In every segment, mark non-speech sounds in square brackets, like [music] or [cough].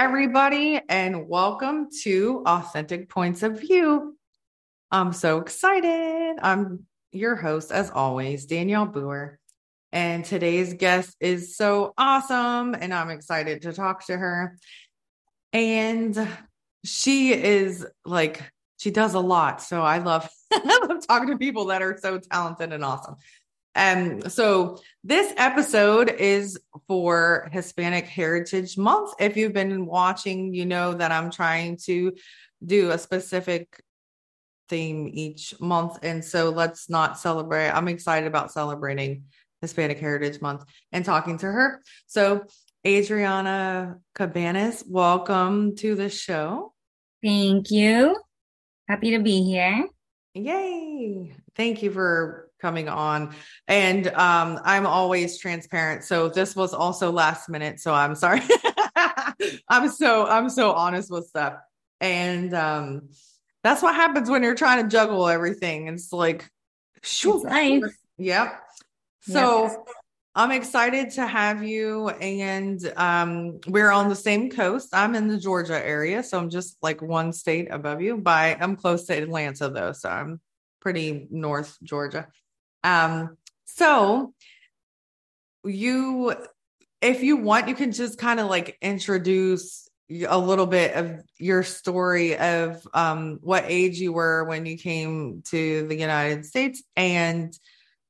Everybody, and welcome to Authentic Points of View. I'm so excited. I'm your host, as always, Danielle Boer. And today's guest is so awesome, and I'm excited to talk to her. And she is like, she does a lot. So I love, I [laughs] love talking to people that are so talented and awesome. And um, so this episode is for Hispanic Heritage Month. If you've been watching, you know that I'm trying to do a specific theme each month. And so let's not celebrate. I'm excited about celebrating Hispanic Heritage Month and talking to her. So, Adriana Cabanas, welcome to the show. Thank you. Happy to be here. Yay. Thank you for coming on. And um, I'm always transparent. So this was also last minute. So I'm sorry. [laughs] I'm so I'm so honest with stuff. And um, that's what happens when you're trying to juggle everything. It's like shoot. life. Yep. So. I'm excited to have you. And um, we're on the same coast. I'm in the Georgia area. So I'm just like one state above you. By I'm close to Atlanta though. So I'm pretty north Georgia. Um, so you, if you want, you can just kind of like introduce a little bit of your story of um, what age you were when you came to the United States and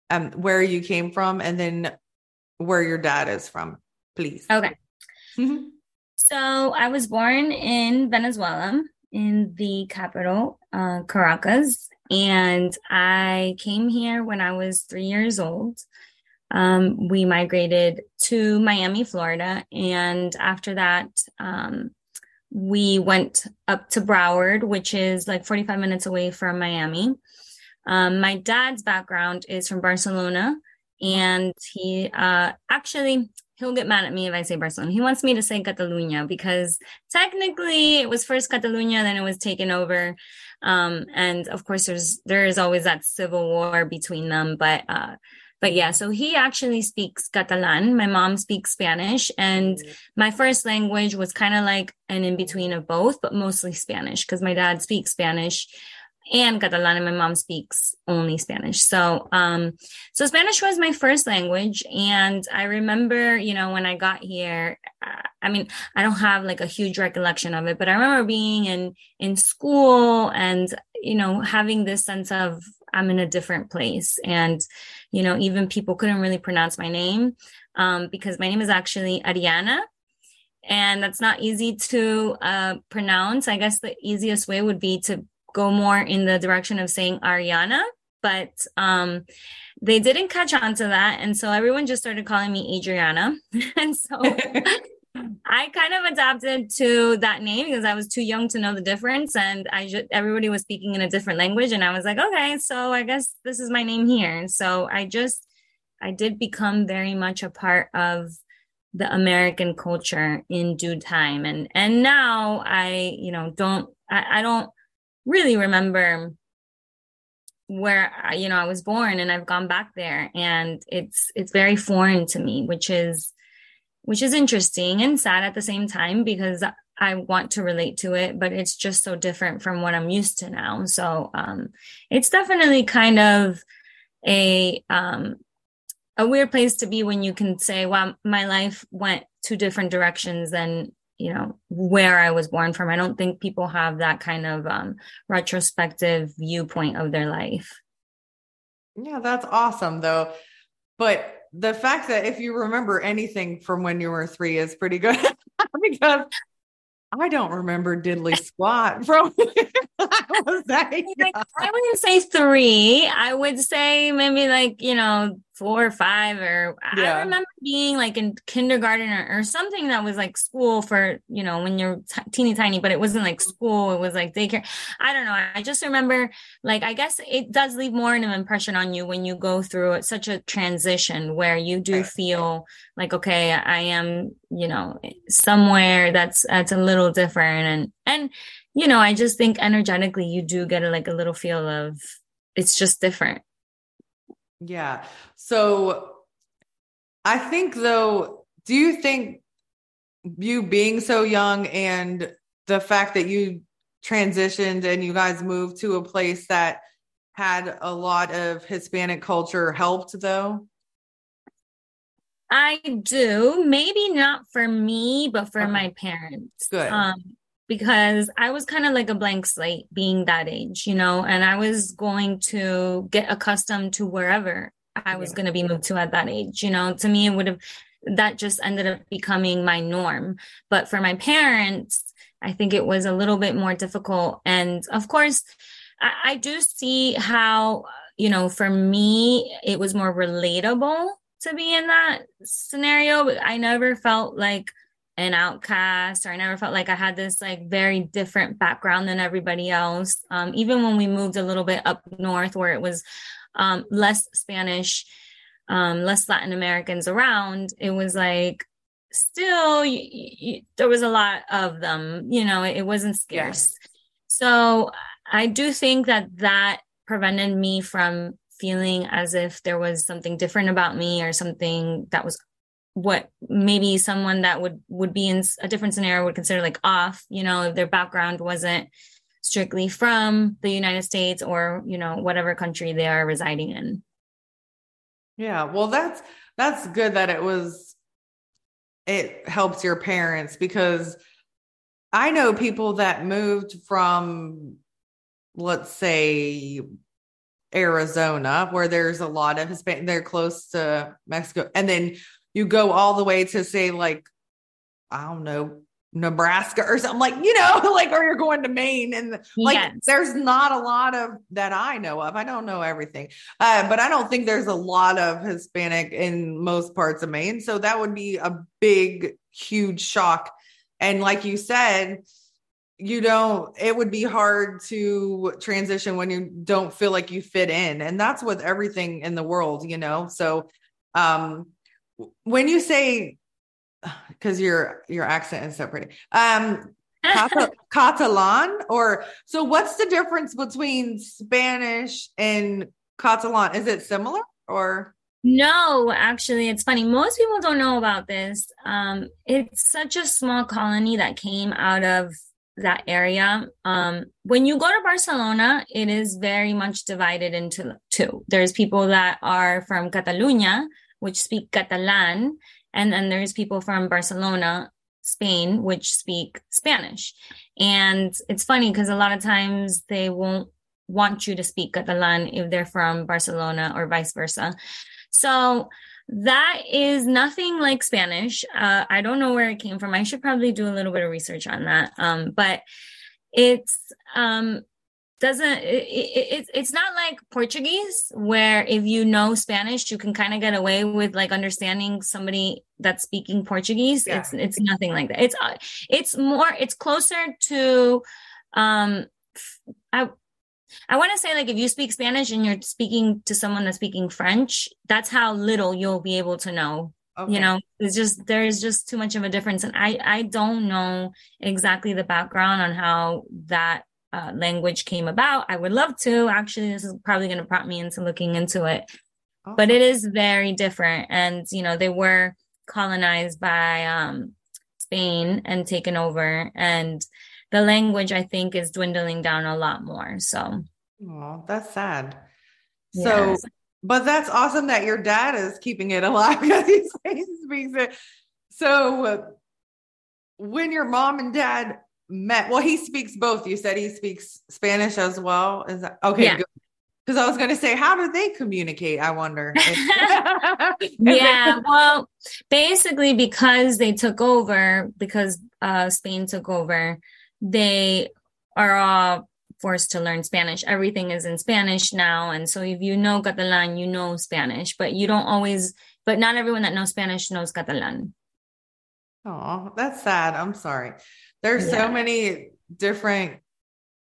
um, where you came from, and then where your dad is from, please. Okay. Mm-hmm. So I was born in Venezuela, in the capital, uh, Caracas, and I came here when I was three years old. Um, we migrated to Miami, Florida. And after that, um, we went up to Broward, which is like 45 minutes away from Miami. Um, my dad's background is from Barcelona. And he uh, actually, he'll get mad at me if I say Barcelona. He wants me to say Catalunya because technically it was first Catalunya, then it was taken over. Um, and of course, there's there is always that civil war between them. But uh, but yeah, so he actually speaks Catalan. My mom speaks Spanish, and mm-hmm. my first language was kind of like an in between of both, but mostly Spanish because my dad speaks Spanish and Catalan, and my mom speaks only Spanish. So, um, so Spanish was my first language, and I remember, you know, when I got here, uh, I mean, I don't have like a huge recollection of it, but I remember being in in school and you know having this sense of I'm in a different place, and you know, even people couldn't really pronounce my name um, because my name is actually Ariana, and that's not easy to uh, pronounce. I guess the easiest way would be to go more in the direction of saying Ariana, but um, they didn't catch on to that. And so everyone just started calling me Adriana. [laughs] and so [laughs] I kind of adapted to that name because I was too young to know the difference. And I just, everybody was speaking in a different language. And I was like, okay, so I guess this is my name here. And so I just, I did become very much a part of the American culture in due time. And, and now I, you know, don't, I, I don't, really remember where you know I was born and I've gone back there and it's it's very foreign to me which is which is interesting and sad at the same time because I want to relate to it but it's just so different from what I'm used to now. So um it's definitely kind of a um a weird place to be when you can say, "Well, my life went two different directions than you know where I was born from." I don't think people have that kind of um, retrospective viewpoint of their life. Yeah, that's awesome, though. But the fact that if you remember anything from when you were three is pretty good [laughs] because I don't remember diddly squat from [laughs] [laughs] I was that I wouldn't say three. I would say maybe like, you know, four or five or yeah. I remember being like in kindergarten or, or, something that was like school for, you know, when you're t- teeny tiny, but it wasn't like school. It was like daycare. I don't know. I just remember like, I guess it does leave more of an impression on you when you go through such a transition where you do feel like, okay, I am, you know, somewhere that's, that's a little different. And, and, you know, I just think energetically you do get a, like a little feel of it's just different yeah. So I think though, do you think you being so young and the fact that you transitioned and you guys moved to a place that had a lot of Hispanic culture helped though? I do. Maybe not for me, but for okay. my parents. Good. Um, because I was kind of like a blank slate being that age, you know, and I was going to get accustomed to wherever I was yeah. going to be moved to at that age. You know, to me, it would have, that just ended up becoming my norm. But for my parents, I think it was a little bit more difficult. And of course, I, I do see how, you know, for me, it was more relatable to be in that scenario. I never felt like, an outcast or I never felt like I had this like very different background than everybody else. Um, even when we moved a little bit up north where it was um, less Spanish, um, less Latin Americans around, it was like still you, you, there was a lot of them, you know, it, it wasn't scarce. So I do think that that prevented me from feeling as if there was something different about me or something that was what maybe someone that would would be in a different scenario would consider like off you know if their background wasn't strictly from the united states or you know whatever country they are residing in. Yeah well that's that's good that it was it helps your parents because i know people that moved from let's say Arizona, where there's a lot of Hispanic, they're close to Mexico, and then you go all the way to say like I don't know Nebraska or something like you know [laughs] like or you're going to Maine and like yes. there's not a lot of that I know of. I don't know everything. Uh, but I don't think there's a lot of Hispanic in most parts of Maine. So that would be a big huge shock. And like you said you don't it would be hard to transition when you don't feel like you fit in. And that's with everything in the world you know? So um when you say because your your accent is so pretty um [laughs] catalan or so what's the difference between spanish and catalan? Is it similar or? No actually it's funny. Most people don't know about this. Um it's such a small colony that came out of that area. Um when you go to barcelona it is very much divided into two. There's people that are from catalunya which speak Catalan, and then there's people from Barcelona, Spain, which speak Spanish. And it's funny because a lot of times they won't want you to speak Catalan if they're from Barcelona or vice versa. So that is nothing like Spanish. Uh, I don't know where it came from. I should probably do a little bit of research on that. Um, but it's um, doesn't it, it, it's not like portuguese where if you know spanish you can kind of get away with like understanding somebody that's speaking portuguese yeah. it's it's nothing like that it's uh, it's more it's closer to um i I want to say like if you speak Spanish and you're speaking to someone that's speaking French, that's how little you'll be able to know. Okay. You know, it's just there's just too much of a difference, and I I don't know exactly the background on how that uh, language came about. I would love to. Actually, this is probably going to prompt me into looking into it. Oh. But it is very different. And, you know, they were colonized by um, Spain and taken over. And the language, I think, is dwindling down a lot more. So, oh, that's sad. So, but that's awesome that your dad is keeping it alive [laughs] because he speaks it. So, uh, when your mom and dad met, well, he speaks both. You said he speaks Spanish as well. Is that okay? Yeah. Because I was going to say, how do they communicate? I wonder. [laughs] yeah, well, basically because they took over, because uh, Spain took over, they are all forced to learn Spanish. Everything is in Spanish now. And so if you know Catalan, you know Spanish, but you don't always, but not everyone that knows Spanish knows Catalan. Oh, that's sad. I'm sorry. There's yeah. so many different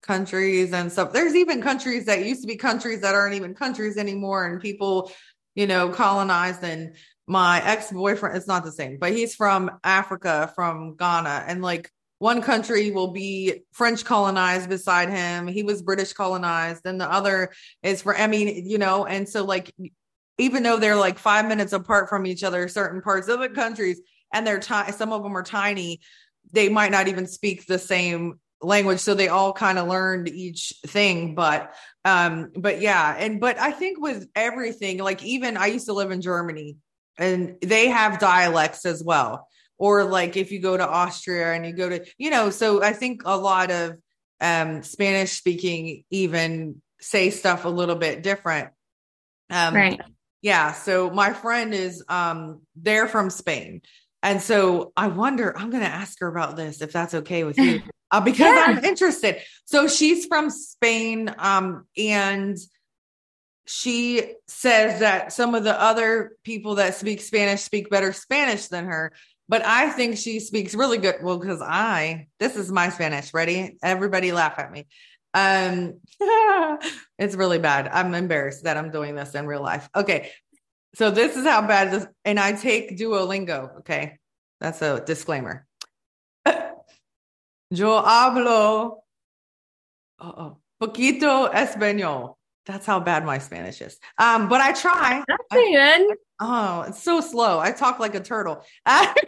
countries and stuff. There's even countries that used to be countries that aren't even countries anymore, and people, you know, colonized. And my ex boyfriend, it's not the same, but he's from Africa, from Ghana, and like one country will be French colonized beside him. He was British colonized, and the other is for, I mean, you know, and so like, even though they're like five minutes apart from each other, certain parts of the countries, and they're tiny, some of them are tiny, they might not even speak the same language so they all kind of learned each thing but um but yeah and but i think with everything like even i used to live in germany and they have dialects as well or like if you go to Austria and you go to, you know, so I think a lot of um, Spanish speaking even say stuff a little bit different. Um, right. Yeah. So my friend is, um, they're from Spain. And so I wonder, I'm going to ask her about this if that's okay with you, [laughs] uh, because yeah. I'm interested. So she's from Spain. Um, and she says that some of the other people that speak Spanish speak better Spanish than her but I think she speaks really good. Well, because I, this is my Spanish. Ready? Everybody laugh at me. Um, [laughs] it's really bad. I'm embarrassed that I'm doing this in real life. Okay. So this is how bad this, and I take Duolingo. Okay. That's a disclaimer. [laughs] Yo hablo oh, poquito español. That's how bad my Spanish is. Um, but I try. That's good. Oh, it's so slow. I talk like a turtle. [laughs] but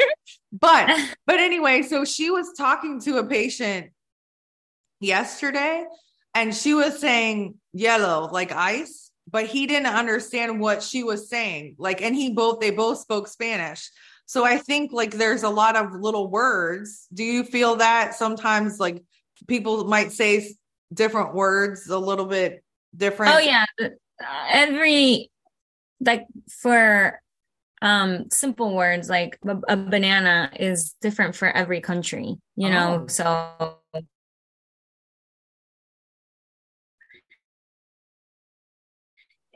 [laughs] but anyway, so she was talking to a patient yesterday and she was saying yellow like ice, but he didn't understand what she was saying. Like and he both they both spoke Spanish. So I think like there's a lot of little words. Do you feel that sometimes like people might say different words a little bit different? Oh yeah. Every like for um simple words like a, a, banana is different for every country you know oh. so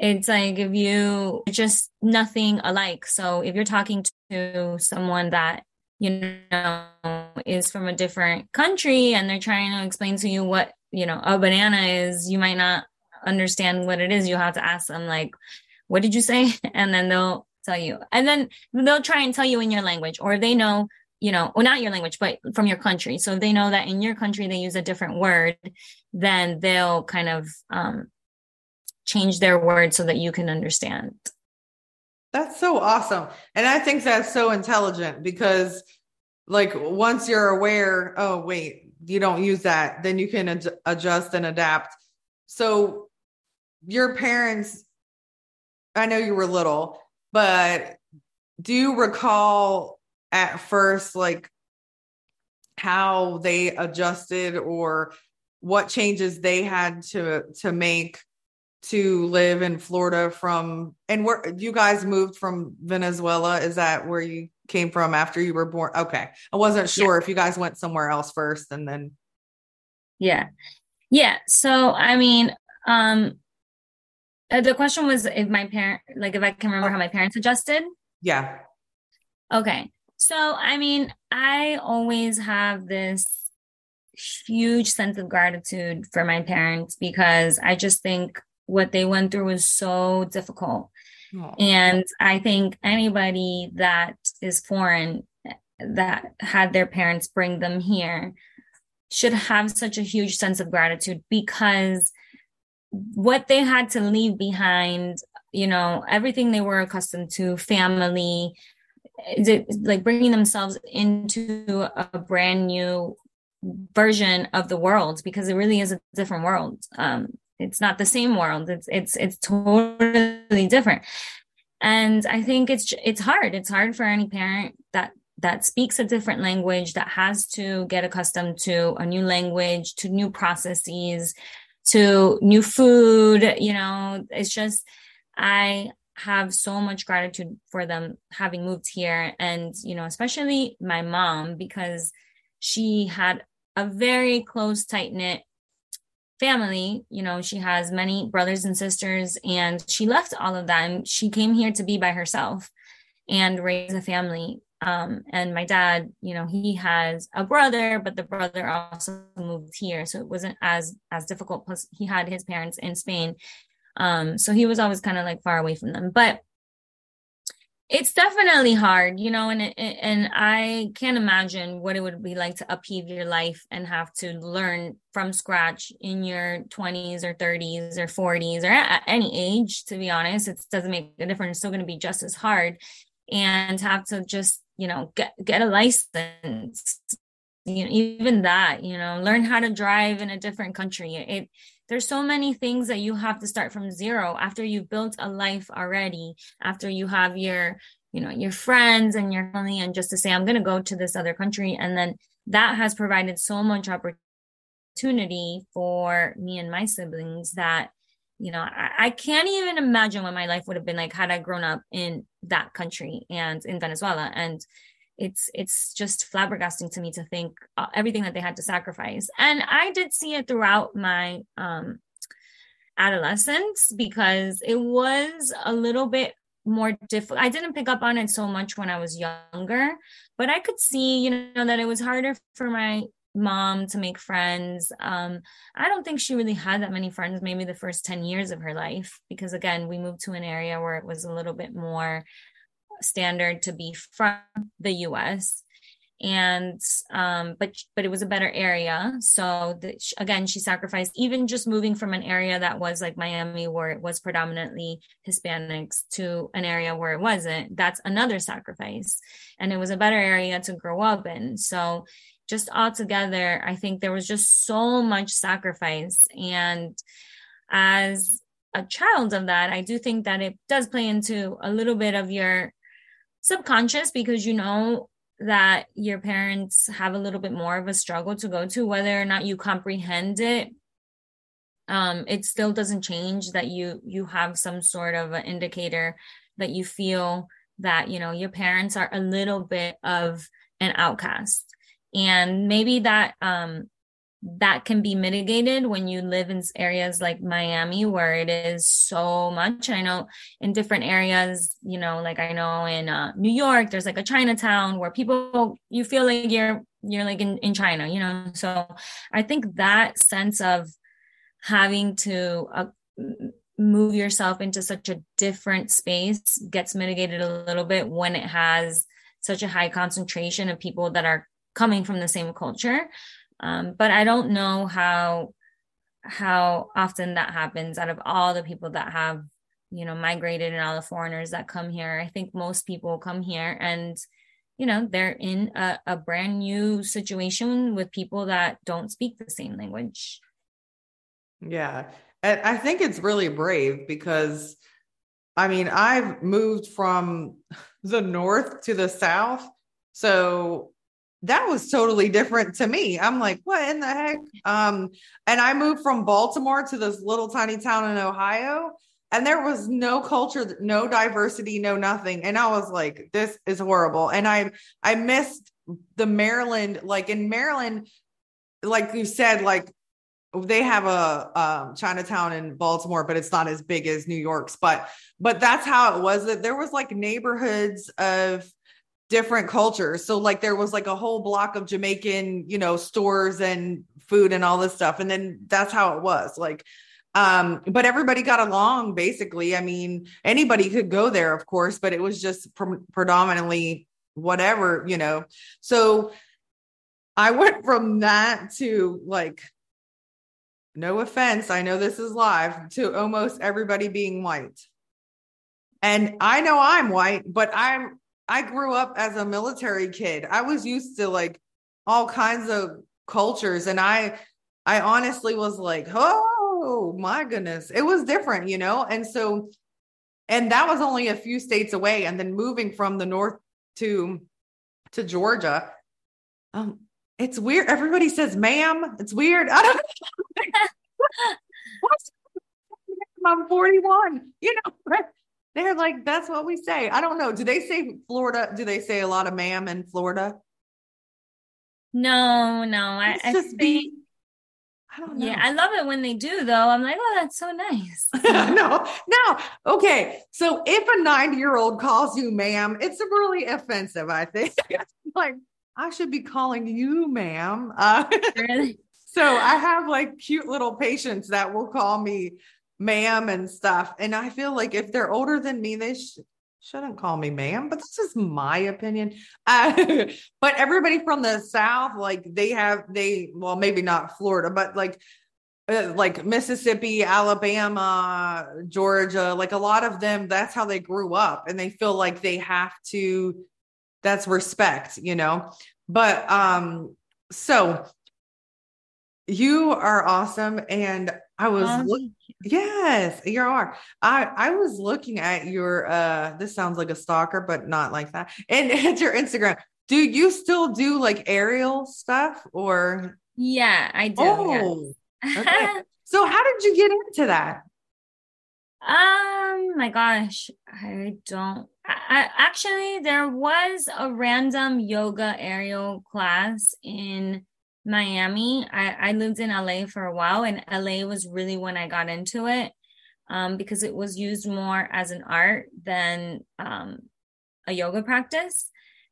it's like if you just nothing alike so if you're talking to someone that you know is from a different country and they're trying to explain to you what you know a banana is you might not understand what it is you have to ask them like what did you say? [laughs] And then they'll tell you. And then they'll try and tell you in your language, or they know, you know, well, not your language, but from your country. So they know that in your country they use a different word, then they'll kind of um, change their words so that you can understand. That's so awesome. And I think that's so intelligent because, like, once you're aware, oh, wait, you don't use that, then you can ad- adjust and adapt. So, your parents I know you were little, but do you recall at first like how they adjusted or what changes they had to to make to live in Florida from and where you guys moved from Venezuela is that where you came from after you were born okay I wasn't sure yeah. if you guys went somewhere else first and then yeah yeah so I mean um uh, the question was if my parent, like if I can remember how my parents adjusted. Yeah. Okay. So, I mean, I always have this huge sense of gratitude for my parents because I just think what they went through was so difficult. Aww. And I think anybody that is foreign that had their parents bring them here should have such a huge sense of gratitude because what they had to leave behind, you know, everything they were accustomed to, family, like bringing themselves into a brand new version of the world because it really is a different world. Um, it's not the same world. It's it's it's totally different. And I think it's it's hard. It's hard for any parent that that speaks a different language that has to get accustomed to a new language, to new processes, to new food, you know, it's just I have so much gratitude for them having moved here and you know especially my mom because she had a very close tight knit family you know she has many brothers and sisters and she left all of them. She came here to be by herself and raise a family. Um, and my dad you know he has a brother but the brother also moved here so it wasn't as as difficult. Plus he had his parents in spain. Um, so he was always kind of like far away from them. But it's definitely hard, you know, and and I can't imagine what it would be like to upheave your life and have to learn from scratch in your 20s or 30s or 40s or at any age. To be honest, it doesn't make a difference. It's still going to be just as hard, and have to just you know get get a license. You know, even that, you know, learn how to drive in a different country. It there's so many things that you have to start from zero after you've built a life already after you have your you know your friends and your family and just to say i'm going to go to this other country. And then that has provided so much opportunity for me and my siblings that you know I, I, can't even imagine what my life would have been like had i grown up in that country and in venezuela. And it's it's just flabbergasting to me to think uh, everything that they had to sacrifice. And i did see it throughout my um adolescence because it was a little bit more difficult i didn't pick up on it so much when i was younger but i could see you know that it was harder for my mom to make friends. Um i don't think she really had that many friends maybe the first 10 years of her life because again we moved to an area where it was a little bit more standard to be from the US and um but but it was a better area. So the, again she sacrificed even just moving from an area that was like miami where it was predominantly hispanics to an area where it wasn't. That's another sacrifice. And it was a better area to grow up in. So just altogether i think there was just so much sacrifice. And as a child of that i do think that it does play into a little bit of your subconscious because you know that your parents have a little bit more of a struggle to go to whether or not you comprehend it um it still doesn't change that you you have some sort of an indicator that you feel that you know your parents are a little bit of an outcast. And maybe that um that can be mitigated when you live in areas like Miami where it is so much. I know in different areas, you know, like I know in uh, New York, there's like a Chinatown where people you feel like you're you're like in, in China, you know. So I think that sense of having to uh, move yourself into such a different space gets mitigated a little bit when it has such a high concentration of people that are coming from the same culture um, but I don't know how how often that happens out of all the people that have you know migrated and all the foreigners that come here. I think most people come here and you know they're in a, a brand new situation with people that don't speak the same language. Yeah. And I think it's really brave because I mean, I've moved from the north to the south. So that was totally different to me. I'm like, what in the heck? Um, and I moved from Baltimore to this little tiny town in Ohio, and there was no culture, no diversity, no nothing. And I was like, this is horrible. And I I missed the Maryland, like in Maryland, like you said, like they have a um, Chinatown in Baltimore, but it's not as big as New York's. But but that's how it was. That there was like neighborhoods of different cultures. So like there was like a whole block of Jamaican, you know, stores and food and all this stuff. And then that's how it was. Like um but everybody got along basically. I mean, anybody could go there of course, but it was just pre- predominantly whatever, you know. So I went from that to like no offense, I know this is live, to almost everybody being white. And I know I'm white, but I'm I grew up as a military kid. I was used to like all kinds of cultures and I I honestly was like, "Oh, my goodness, it was different, you know? And so, and that was only a few states away. And then moving from the north to to Georgia, um, it's weird. Everybody says ma'am. It's weird. [laughs] I don't know. [laughs] I'm 41, you know. They're like, that's what we say. I don't know. Do they say Florida? Do they say a lot of ma'am in Florida? No, no. I, I just be. I don't know. Yeah, I love it when they do, though. I'm like, oh, that's so nice. [laughs] no, no. Okay. So if a 90 year old calls you ma'am, it's really offensive, I think. [laughs] [laughs] like, I should be calling you ma'am. Uh, really? So I have like cute little patients that will call me ma'am and stuff. And I feel like if they're older than me, they sh- shouldn't call me ma'am, but this is my opinion. Uh, [laughs] but everybody from the South, like they have, they, well, maybe not Florida, but like, uh, like Mississippi, Alabama, Georgia, like a lot of them, that's how they grew up and they feel like they have to, that's respect, you know? But, um, so you are awesome. And I was, um, yes, you are. I, I was looking at your, uh, this sounds like a stalker, but not like that. And [laughs] it's your Instagram. Do you still do like aerial stuff or? Yeah, I do. Oh, yes. okay. so how did you get into that? Um, my gosh, I don't. I, actually, there was a random yoga aerial class in Miami. I, I lived in LA for a while, and LA was really when I got into it um, because it was used more as an art than um, a yoga practice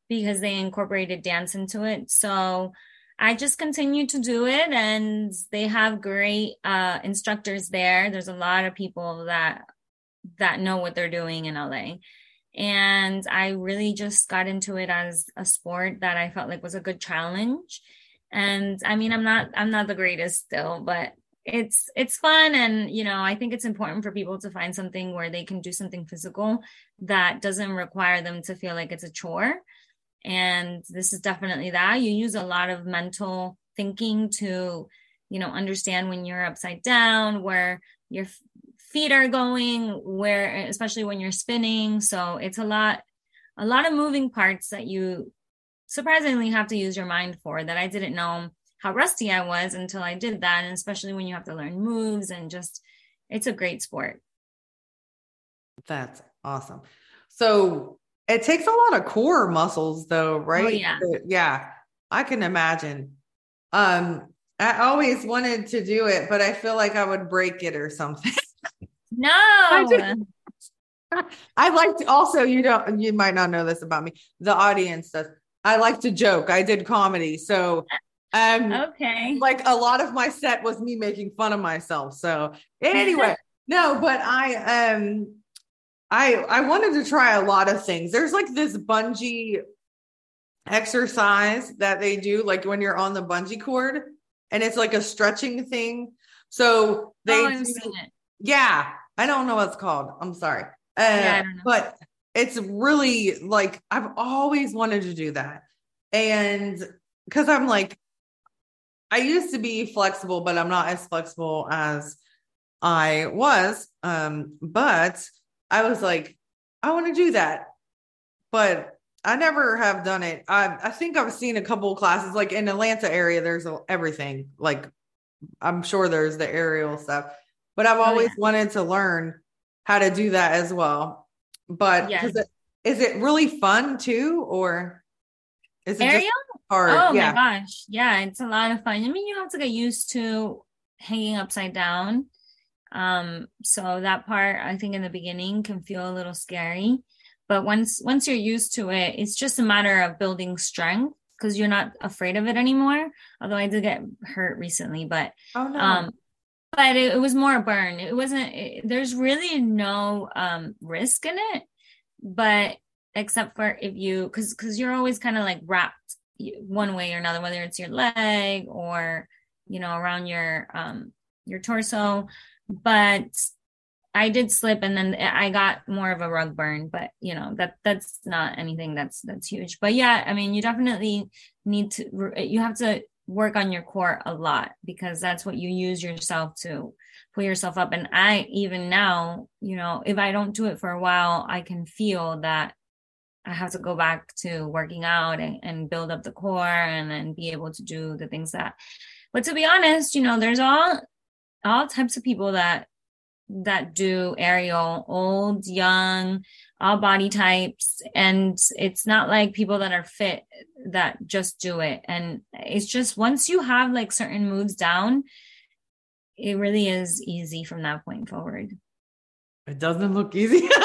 because they incorporated dance into it. So I just continue to do it, and they have great uh, instructors there. There's a lot of people that that know what they're doing in LA. And I really just got into it as a sport that I felt like was a good challenge and i mean i'm not i'm not the greatest still but it's it's fun. And you know i think it's important for people to find something where they can do something physical that doesn't require them to feel like it's a chore. And this is definitely that. You use a lot of mental thinking to you know understand when you're upside down where your feet are going where especially when you're spinning. So it's a lot a lot of moving parts that you surprisingly have to use your mind for that I didn't know how rusty I was until I did that. And especially when you have to learn moves and just, it's a great sport. That's awesome. So it takes a lot of core muscles though, right? Oh, yeah. Yeah. I can imagine. Um, I always wanted to do it, but I feel like I would break it or something. [laughs] No. I, [laughs] I like to also, you don't, you might not know this about me. The audience does. I like to joke. I did comedy. So um okay. Like a lot of my set was me making fun of myself. So anyway, [laughs] no, but I um I I wanted to try a lot of things. There's like this bungee exercise that they do like when you're on the bungee cord and it's like a stretching thing. So they oh, do, Yeah, I don't know what it's called. I'm sorry. Uh, yeah, but it's really like I've always wanted to do that. And because I'm like, I used to be flexible, but I'm not as flexible as I was. Um, but I was like, I want to do that. But I never have done it. I I think I've seen a couple classes like in Atlanta area. There's a, everything. Like I'm sure there's the aerial stuff, but I've always oh, yeah. wanted to learn how to do that as well. But yes. it, is it really fun too, or is it Aerial? hard? Oh yeah. my gosh, yeah, it's a lot of fun. I mean, you have to get used to hanging upside down. Um, so that part, I think, in the beginning can feel a little scary, but once once you're used to it, it's just a matter of building strength because you're not afraid of it anymore. Although I did get hurt recently, but oh no. Um, but it, it, was more a burn. It wasn't. It, there's really no um, risk in it, but except for if you, because because you're always kind of like wrapped one way or another, whether it's your leg or you know around your um your torso. But I did slip, and then I got more of a rug burn. But you know that that's not anything that's that's huge. But yeah, I mean, you definitely need to. You have to work on your core a lot because that's what you use yourself to pull yourself up. And I, even now, you know, if I don't do it for a while, I can feel that I have to go back to working out and, and build up the core and then be able to do the things that, but to be honest, you know, there's all, all types of people that, that do aerial, old, young, all body types. And it's not like people that are fit that just do it. And it's just once you have like certain moves down, it really is easy from that point forward. It doesn't look easy. [laughs]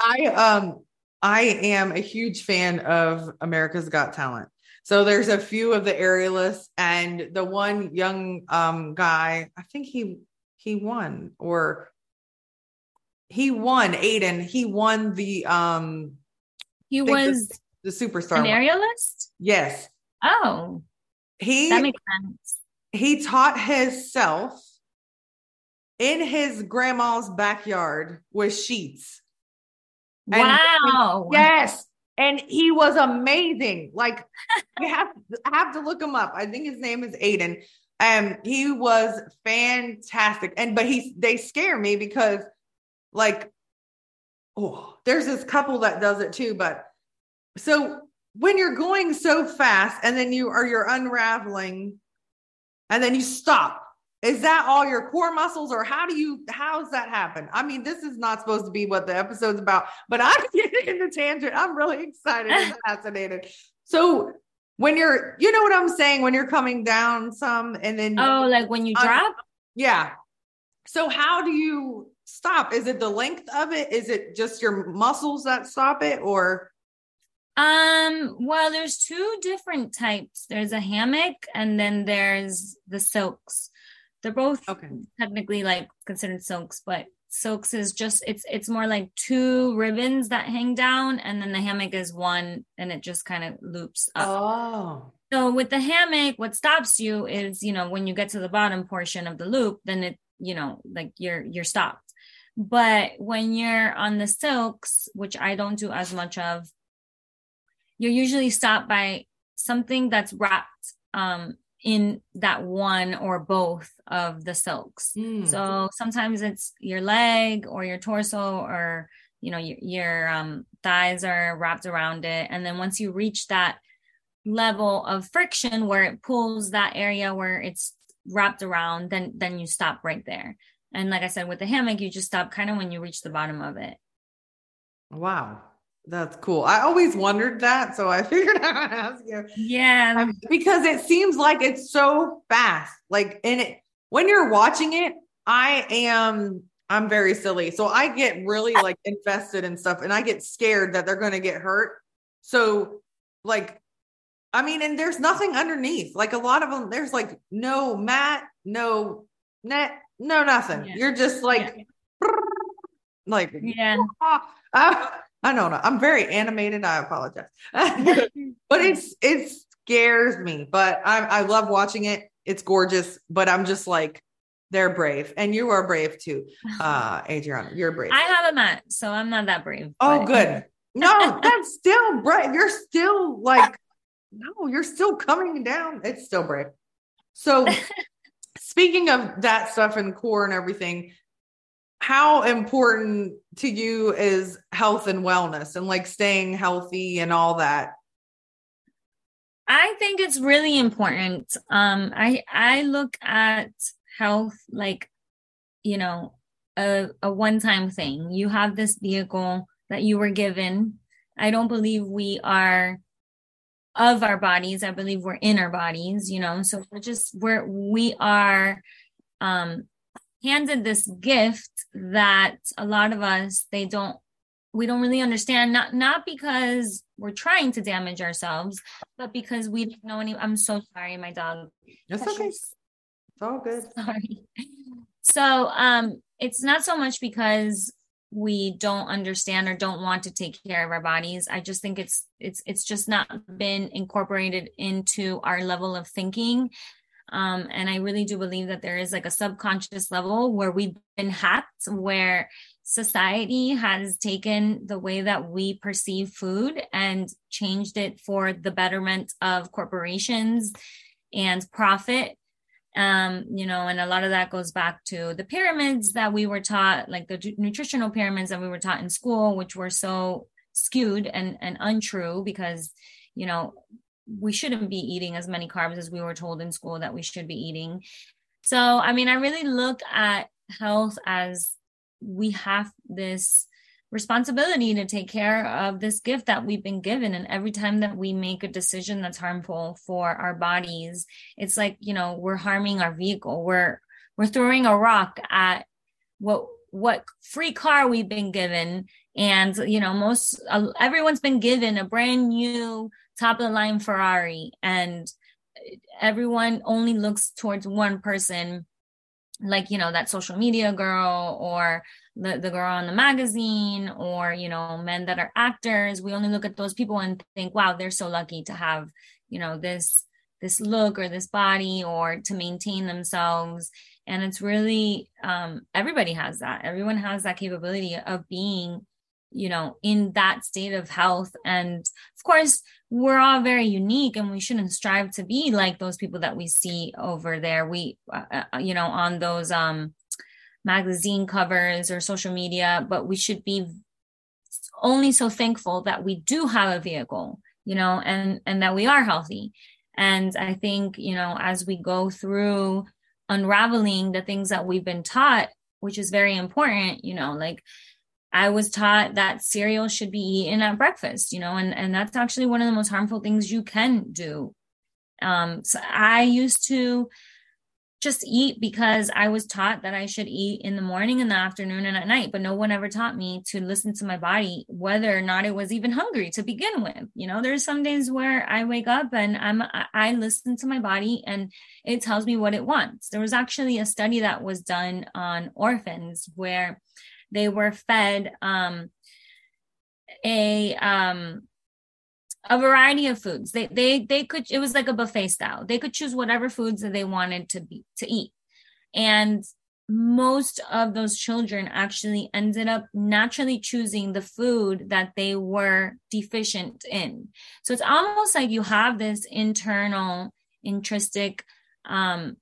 I um I am a huge fan of America's Got Talent. So there's a few of the aerialists and the one young um guy, I think he he won or he won Aidan. He won the um he was the, the superstar an aerialist? Yes. Oh. He that makes sense he taught himself in his grandma's backyard with sheets. And wow. yes. And he was amazing. Like [laughs] you have have to look him up. I think his name is Aidan. And he was fantastic. And but he they scare me because like oh, there's this couple that does it too. But so when you're going so fast and then you are you're unraveling and then you stop. Is that all your core muscles, or how do you how's that happen? I mean, this is not supposed to be what the episode's about, but I'm [laughs] getting in the tangent. I'm really excited and [laughs] fascinated. So when you're, you know what I'm saying, when you're coming down some, and then oh, like when you uh, drop, yeah. So how do you stop? Is it the length of it? Is it just your muscles that stop it, or um, well, there's two different types. There's a hammock and then there's the silks. They're both okay. technically like considered silks, but silks is just it's it's more like two ribbons that hang down and then the hammock is one and it just kind of loops up. Oh. So with the hammock, what stops you is, you know, when you get to the bottom portion of the loop, then it, you know, like you're you're stopped. But when you're on the silks, which I don't do as much of, you're usually stopped by something that's wrapped um, in that one or both of the silks. Mm. So sometimes it's your leg or your torso or you know your, your um, thighs are wrapped around it, and then once you reach that level of friction where it pulls that area where it's wrapped around, then then you stop right there. And like I said, with the hammock, you just stop kind of when you reach the bottom of it. Wow. That's cool. I always wondered that, so I [laughs] figured I would ask you. Yeah, um, because it seems like it's so fast. Like, and it when you're watching it, I am I'm very silly, so I get really like invested in stuff, and I get scared that they're going to get hurt. So, like, I mean, and there's nothing underneath. Like a lot of them, there's like no mat, no net, no nothing. Yeah. You're just like, yeah. [laughs] like yeah. [laughs] Uh, I don't know. I'm very animated. I apologize. [laughs] but it's it scares me. But I I love watching it. It's gorgeous. But I'm just like, they're brave. And you are brave too. Uh Adriana, you're brave. I have a mat, so I'm not that brave. Oh, but... good. No, that's still brave. You're still like, no, you're still coming down. It's still brave. So speaking of that stuff and core and everything, how important to you is health and wellness and like staying healthy and all that? I think it's really important. Um, I I look at health like, you know, a, a one time thing. You have this vehicle that you were given. I don't believe we are of our bodies. I believe we're in our bodies, you know. So we're just we're we are um handed this gift that a lot of us they don't we don't really understand not not because we're trying to damage ourselves but because we don't know any i'm so sorry my dog it's okay it's all good sorry so um it's not so much because we don't understand or don't want to take care of our bodies. I just think it's it's it's just not been incorporated into our level of thinking. Um, and I really do believe that there is like a subconscious level where we've been hacked, where society has taken the way that we perceive food and changed it for the betterment of corporations and profit um you know and a lot of that goes back to the pyramids that we were taught like the nutritional pyramids that we were taught in school which were so skewed and and untrue because you know we shouldn't be eating as many carbs as we were told in school that we should be eating. So i mean i really look at health as we have this responsibility to take care of this gift that we've been given. And every time that we make a decision that's harmful for our bodies it's like you know we're harming our vehicle. We're we're throwing a rock at what what free car we've been given. And you know most uh, everyone's been given a brand new top of the line ferrari. And everyone only looks towards one person like you know that social media girl or the, the girl on the magazine or you know men that are actors we only look at those people and think wow they're so lucky to have you know this this look or this body or to maintain themselves. And it's really um everybody has that. Everyone has that capability of being you know in that state of health. And of course we're all very unique and we shouldn't strive to be like those people that we see over there. We uh, uh, you know on those um magazine covers or social media but we should be only so thankful that we do have a vehicle you know and and that we are healthy and i think you know as we go through unraveling the things that we've been taught which is very important you know like I was taught that cereal should be eaten at breakfast, you know, and, and that's actually one of the most harmful things you can do. Um, so I used to just eat because I was taught that I should eat in the morning, in the afternoon, and at night. But no one ever taught me to listen to my body, whether or not it was even hungry to begin with. You know, there's some days where I wake up and I'm I listen to my body and it tells me what it wants. There was actually a study that was done on orphans where they were fed um, a um, a variety of foods. They they they could it was like a buffet style. They could choose whatever foods that they wanted to be to eat. And most of those children actually ended up naturally choosing the food that they were deficient in. So it's almost like you have this internal intrinsic um,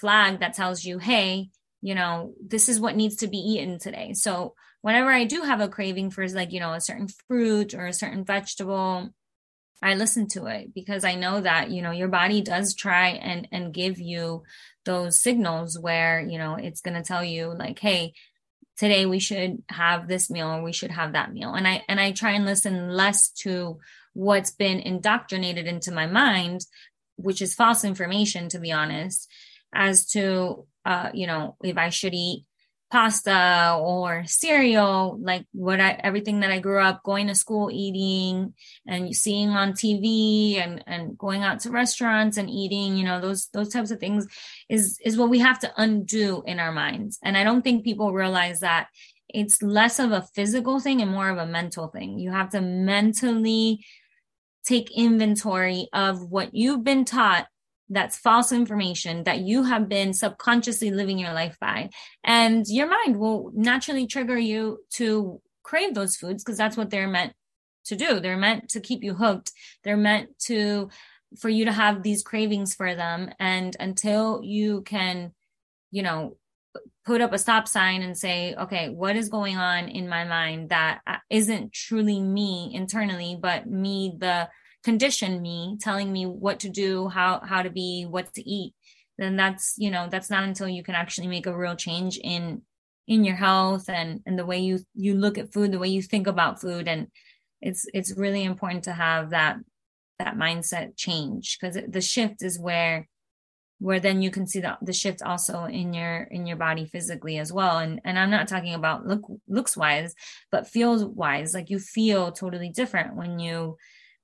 flag that tells you, hey, you know, this is what needs to be eaten today. So whenever I do have a craving for like, you know, a certain fruit or a certain vegetable, I listen to it because I know that, you know, your body does try and and give you those signals where, you know, it's going to tell you like, hey, today we should have this meal or we should have that meal. And I and I try and listen less to what's been indoctrinated into my mind, which is false information to be honest, as to uh, you know, if I should eat pasta or cereal, like what I everything that I grew up going to school eating and seeing on TV and and going out to restaurants and eating, you know, those those types of things is is what we have to undo in our minds. And I don't think people realize that it's less of a physical thing and more of a mental thing. You have to mentally take inventory of what you've been taught that's false information that you have been subconsciously living your life by. And your mind will naturally trigger you to crave those foods because that's what they're meant to do. They're meant to keep you hooked. They're meant to, for you to have these cravings for them. And until you can, you know, put up a stop sign and say, okay, what is going on in my mind that uh, isn't truly me internally, but me, the condition me telling me what to do how how to be what to eat then that's you know that's not until you can actually make a real change in in your health and and the way you you look at food the way you think about food. And it's it's really important to have that that mindset change because the shift is where where then you can see the, the shift also in your in your body physically as well. And and i'm not talking about look looks wise but feels wise like you feel totally different when you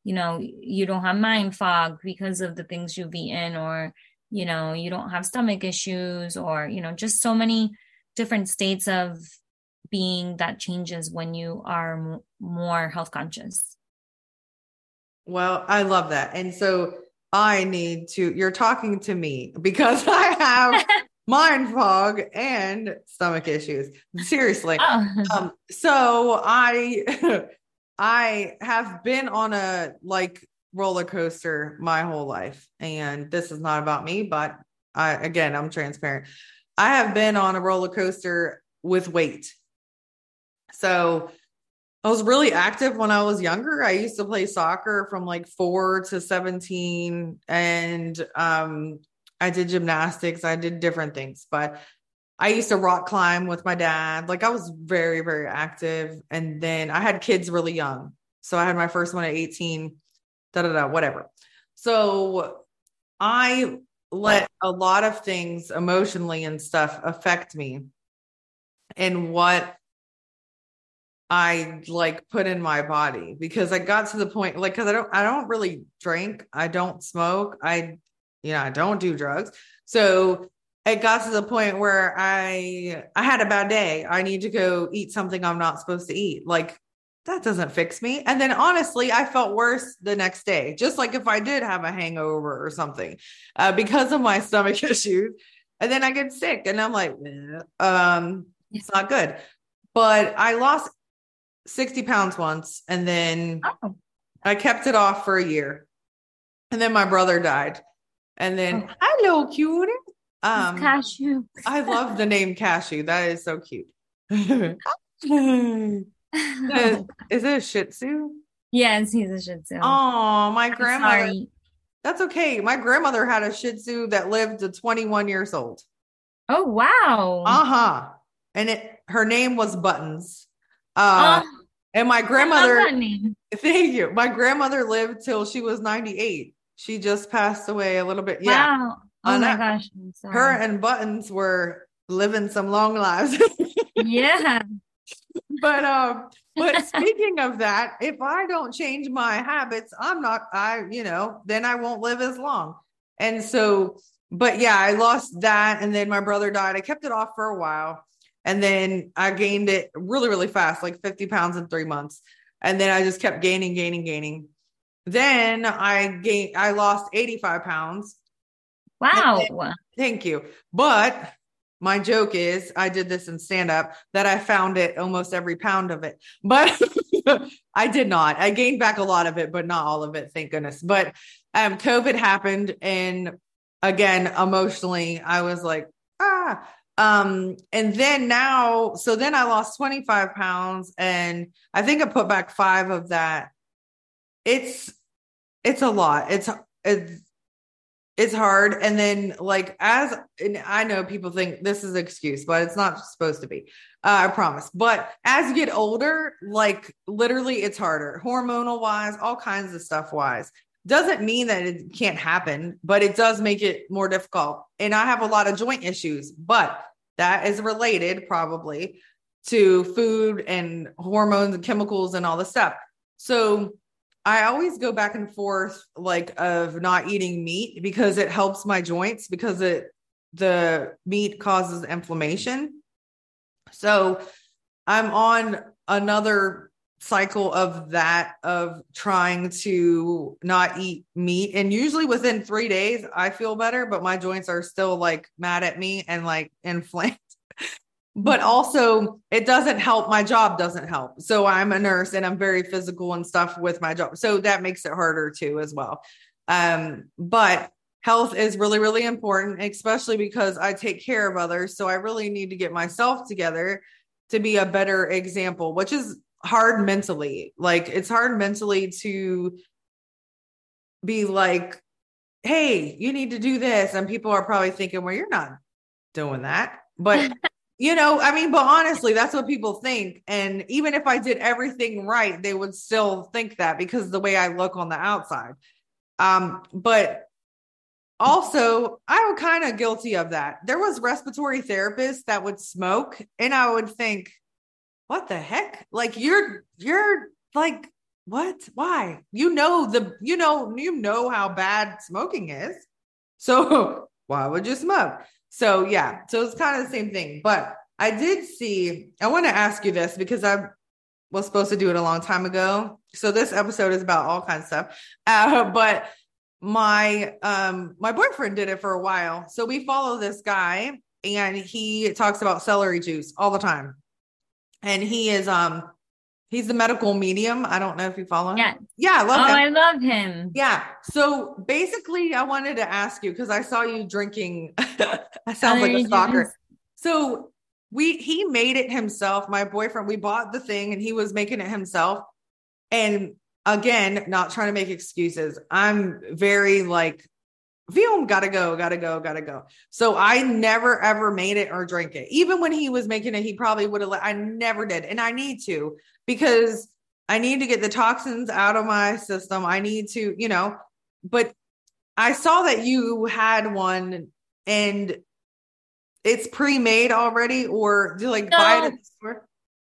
you know you don't have mind fog because of the things you've eaten or you know you don't have stomach issues or you know just so many different states of being that changes when you are m- more health conscious. Well i love that. And so i need to you're talking to me because [laughs] i have [laughs] mind fog and stomach issues. Seriously. Oh. um, so i [laughs] I have been on a like roller coaster my whole life. And this is not about me, but I, again, I'm transparent. I have been on a roller coaster with weight. So I was really active when I was younger. I used to play soccer from like four to 17, and um, I did gymnastics. I did different things, but I used to rock climb with my dad. Like I was very, very active. And then I had kids really young. So I had my first one at 18, da da da, whatever. So I let a lot of things emotionally and stuff affect me and what I like put in my body because I got to the point like cuz I don't I don't really drink, I don't smoke, I you know, I don't do drugs. So it got to the point where I I had a bad day. I need to go eat something I'm not supposed to eat. Like that doesn't fix me. And then honestly, I felt worse the next day, just like if I did have a hangover or something, uh, because of my stomach [laughs] issues. And then I get sick, and I'm like, um, it's not good. But I lost 60 pounds once, and then oh. I kept it off for a year. And then my brother died. And then, oh. hello, cutie. Um, cashew. I love the name cashew. That is so cute. [laughs] is, it a Shih Tzu? Yes, he's a Shih Tzu. Oh, my I'm grandmother. Sorry. That's okay. My grandmother had a Shih Tzu that lived to 21 years old. Oh wow. Uh huh. And it her name was Buttons. Uh, oh, and my grandmother. [laughs] Thank you. My grandmother lived till she was 98. She just passed away a little bit. Yeah. Wow. Oh my gosh. Her and Buttons were living some long lives. [laughs] yeah. But um but [laughs] speaking of that if i don't change my habits i'm not i you know then i won't live as long. And so but yeah i lost that and then my brother died. I kept it off for a while and then i gained it really really fast like 50 pounds in three months. And then i just kept gaining gaining gaining. Then i gained i lost 85 pounds wow thank you but my joke is I did this in stand up that I found it almost every pound of it, but [laughs] I did not. I gained back a lot of it, but not all of it, thank goodness. But um, COVID happened, and again, emotionally, I was like, ah. Um, and then now, so then I lost 25 pounds, and I think I put back five of that. It's it's a lot. It's it's it's hard. And then like as and i know people think this is an excuse but it's not supposed to be uh, i promise. But as you get older like literally it's harder hormonal wise all kinds of stuff wise. Doesn't mean that it can't happen but it does make it more difficult. And i have a lot of joint issues but that is related probably to food and hormones and chemicals and all the stuff. So I always go back and forth like of not eating meat because it helps my joints because it the meat causes inflammation. So I'm on another cycle of that of trying to not eat meat and usually within 3 days I feel better but my joints are still like mad at me and like inflamed [laughs] but also it doesn't help my job doesn't help. So i'm a nurse and i'm very physical and stuff with my job. So that makes it harder too as well. Um, but health is really really important especially because i take care of others. So i really need to get myself together to be a better example which is hard mentally. Like it's hard mentally to be like hey you need to do this. And people are probably thinking well you're not doing that. But [laughs] You know, I mean, but honestly, that's what people think. And even if I did everything right, they would still think that because the way I look on the outside. Um, but also, I was kind of guilty of that. There was respiratory therapists that would smoke, and I would think, what the heck? Like you're you're like what? Why? You know the you know you know how bad smoking is. So [laughs] why would you smoke? So yeah, so it's kind of the same thing. But I did see, I want to ask you this because I was supposed to do it a long time ago. So this episode is about all kinds of stuff. Uh, [laughs] but my um my boyfriend did it for a while. So we follow this guy and he talks about celery juice all the time. And he is um He's the medical medium. I don't know if you follow him. Yeah. Yeah, I love oh, him. I love him. Yeah. So basically, I wanted to ask you because I saw you drinking. [laughs] I sound like a stalker. So we he made it himself. My boyfriend, we bought the thing and he was making it himself. And again, not trying to make excuses. I'm very like film gotta go gotta go gotta go. So i never ever made it or drank it. Even when he was making it he probably would have let i never did. And i need to because i need to get the toxins out of my system. I need to you know but i saw that you had one and it's pre-made already or do you like buy it at the store?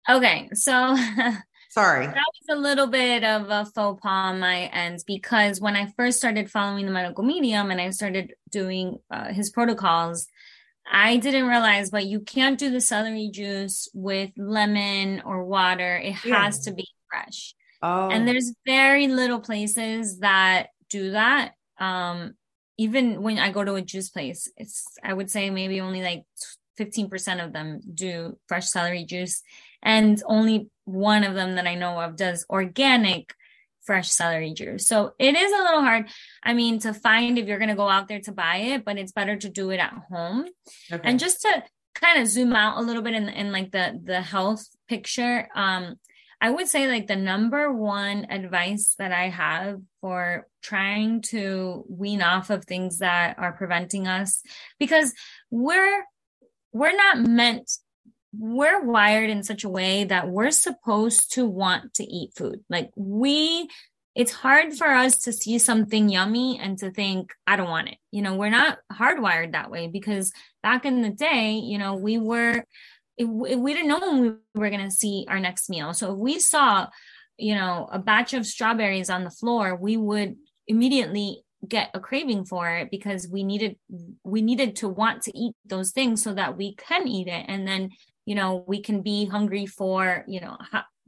okay so [laughs] Sorry. That was a little bit of a faux pas on my end because when I first started following the medical medium and I started doing uh, his protocols, I didn't realize, but you can't do the celery juice with lemon or water. It has yeah. to be fresh. Oh. And there's very little places that do that. Um, even when I go to a juice place, it's, I would say maybe only like 15% of them do fresh celery juice and only one of them that I know of does organic fresh celery juice. So it is a little hard. I mean, to find if you're going to go out there to buy it, but it's better to do it at home. Okay. And just to kind of zoom out a little bit in, in like the, the health picture, um, I would say like the number one advice that I have for trying to wean off of things that are preventing us because we're we're not meant we're wired in such a way that we're supposed to want to eat food. Like we, it's hard for us to see something yummy and to think, I don't want it. You know, we're not hardwired that way because back in the day, you know, we were, we didn't know when we were going to see our next meal. So if we saw, you know, a batch of strawberries on the floor, we would immediately get a craving for it because we needed we needed to want to eat those things so that we can eat it. And then you know we can be hungry for you know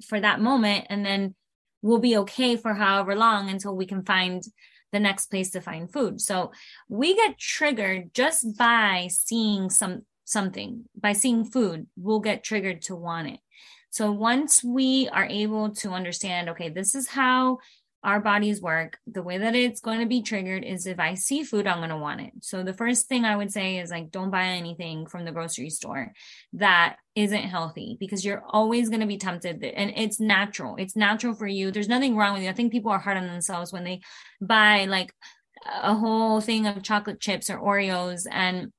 for that moment and then we'll be okay for however long until we can find the next place to find food. So we get triggered just by seeing some something by seeing food we'll get triggered to want it. So once we are able to understand okay this is how our bodies work, the way that it's going to be triggered is if I see food, I'm going to want it. So the first thing I would say is like, don't buy anything from the grocery store that isn't healthy because you're always going to be tempted and it's natural. It's natural for you. There's nothing wrong with you. I think people are hard on themselves when they buy like a whole thing of chocolate chips or Oreos and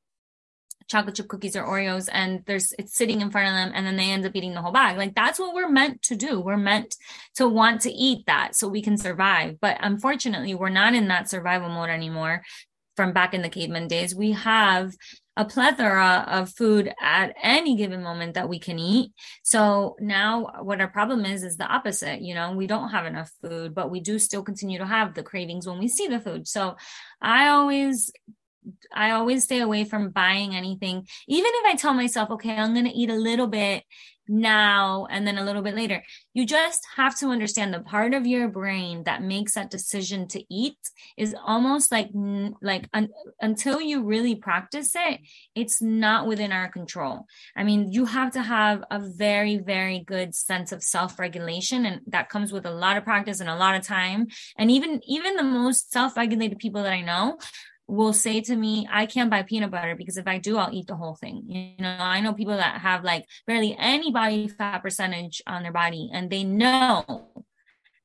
chocolate chip cookies or Oreos and there's it's sitting in front of them and then they end up eating the whole bag. Like that's what we're meant to do. We're meant to want to eat that so we can survive. But unfortunately, we're not in that survival mode anymore from back in the caveman days. We have a plethora of food at any given moment that we can eat. So now what our problem is is the opposite, you know, we don't have enough food, but we do still continue to have the cravings when we see the food. So I always I always stay away from buying anything. Even if I tell myself, okay, I'm going to eat a little bit now and then a little bit later. You just have to understand the part of your brain that makes that decision to eat is almost like like un, until you really practice it, it's not within our control. I mean, you have to have a very very good sense of self-regulation and that comes with a lot of practice and a lot of time. And even even the most self-regulated people that I know will say to me, I can't buy peanut butter because if I do, I'll eat the whole thing. You know, I know people that have like barely any body fat percentage on their body and they know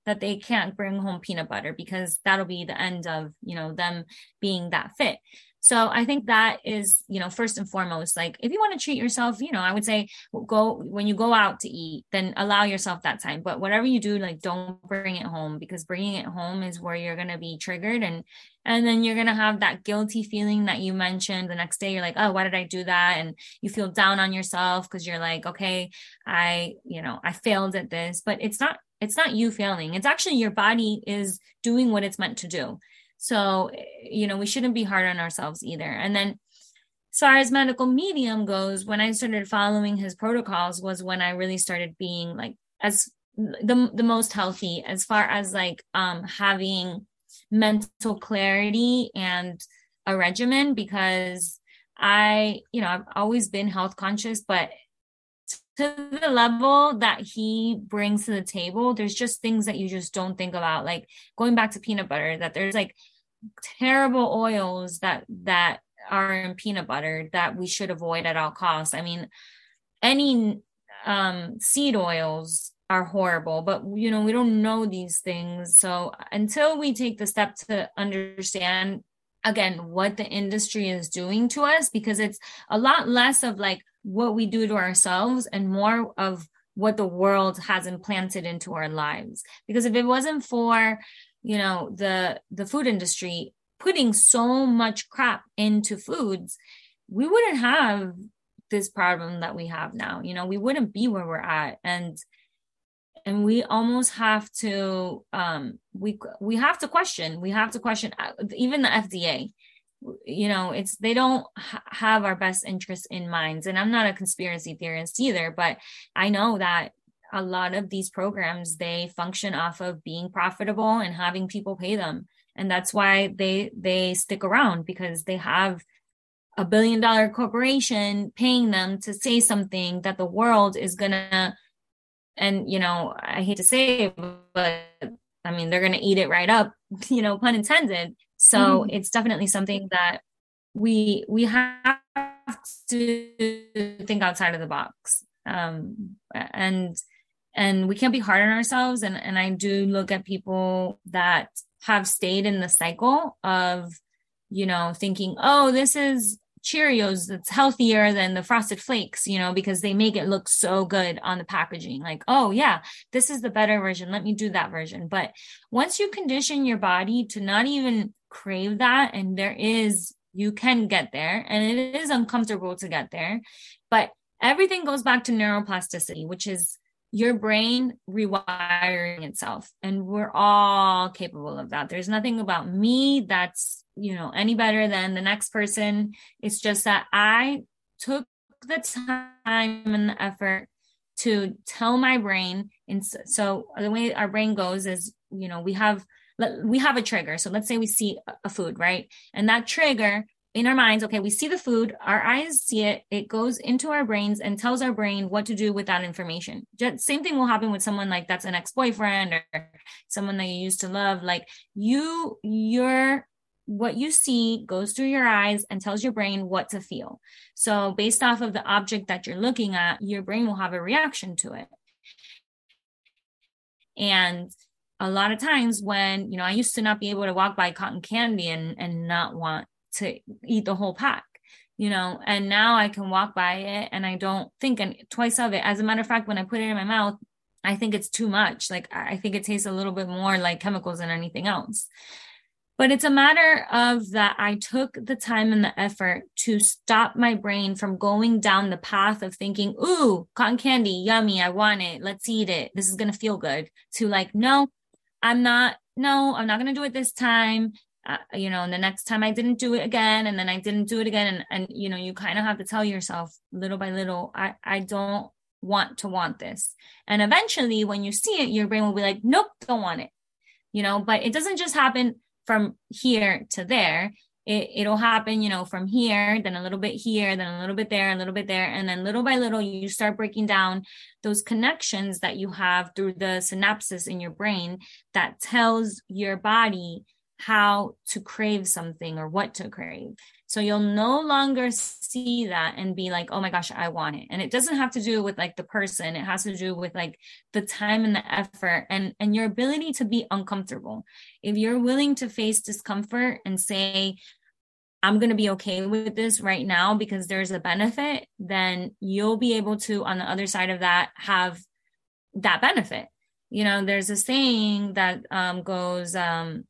that they can't bring home peanut butter because that'll be the end of, you know, them being that fit. So I think that is, you know, first and foremost, like if you want to treat yourself, you know, I would say go when you go out to eat, then allow yourself that time. But whatever you do, like don't bring it home because bringing it home is where you're going to be triggered and and then you're going to have that guilty feeling that you mentioned the next day. You're like oh why did i do that? And you feel down on yourself because you're like okay i you know i failed at this. But it's not it's not you failing. It's actually your body is doing what it's meant to do so, you know, we shouldn't be hard on ourselves either. And then as far as medical medium goes, when I started following his protocols was when I really started being like as the the most healthy as far as like um having mental clarity and a regimen because I, you know, I've always been health conscious, but to the level that he brings to the table, there's just things that you just don't think about. Like going back to peanut butter, that there's like terrible oils that that are in peanut butter that we should avoid at all costs. I mean, any um seed oils are horrible, but you know, we don't know these things. So until we take the step to understand again what the industry is doing to us because it's a lot less of like what we do to ourselves and more of what the world has implanted into our lives because if it wasn't for you know the the food industry putting so much crap into foods we wouldn't have this problem that we have now. You know we wouldn't be where we're at. And and we almost have to um we we have to question we have to question uh, even the fda you know it's they don't ha- have our best interests in minds. And i'm not a conspiracy theorist either but i know that a lot of these programs they function off of being profitable and having people pay them. And that's why they they stick around because they have a billion dollar corporation paying them to say something that the world is gonna and you know i hate to say it but i mean they're going to eat it right up [laughs] you know pun intended. So mm-hmm. it's definitely something that we we have to think outside of the box. Um and and we can't be hard on ourselves and and i do look at people that have stayed in the cycle of you know thinking oh this is Cheerios that's healthier than the frosted flakes, you know, because they make it look so good on the packaging. Like, oh, yeah, this is the better version. Let me do that version. But once you condition your body to not even crave that, and there is, you can get there, and it is uncomfortable to get there. But everything goes back to neuroplasticity, which is your brain rewiring itself. And we're all capable of that. There's nothing about me that's you know any better than the next person it's just that i took the time and the effort to tell my brain and so the way our brain goes is you know we have we have a trigger so let's say we see a food right and that trigger in our minds okay we see the food our eyes see it it goes into our brains and tells our brain what to do with that information Just, same thing will happen with someone like that's an ex-boyfriend or someone that you used to love like you your what you see goes through your eyes and tells your brain what to feel. So, based off of the object that you're looking at, your brain will have a reaction to it. And a lot of times when, you know, I used to not be able to walk by cotton candy and, and not want to eat the whole pack, you know, and now I can walk by it and I don't think twice of it. As a matter of fact, when I put it in my mouth, I think it's too much. Like I think it tastes a little bit more like chemicals than anything else. But it's a matter of that I took the time and the effort to stop my brain from going down the path of thinking, ooh, cotton candy, yummy, I want it, let's eat it, this is going to feel good, to like, no, I'm not, no, I'm not going to do it this time. Uh, you know, and the next time I didn't do it again, and then I didn't do it again. And, and you know, you kind of have to tell yourself little by little, I, I don't want to want this. And eventually, when you see it, your brain will be like, nope, don't want it. You know, but it doesn't just happen from here to there it, it'll happen you know from here then a little bit here then a little bit there a little bit there and then little by little you start breaking down those connections that you have through the synapses in your brain that tells your body how to crave something or what to crave. So you'll no longer see that and be like, oh my gosh, I want it. And it doesn't have to do with like the person. It has to do with like the time and the effort and, and your ability to be uncomfortable. If you're willing to face discomfort and say, I'm going to be okay with this right now because there's a benefit, then you'll be able to, on the other side of that, have that benefit. You know, there's a saying that um, goes, um,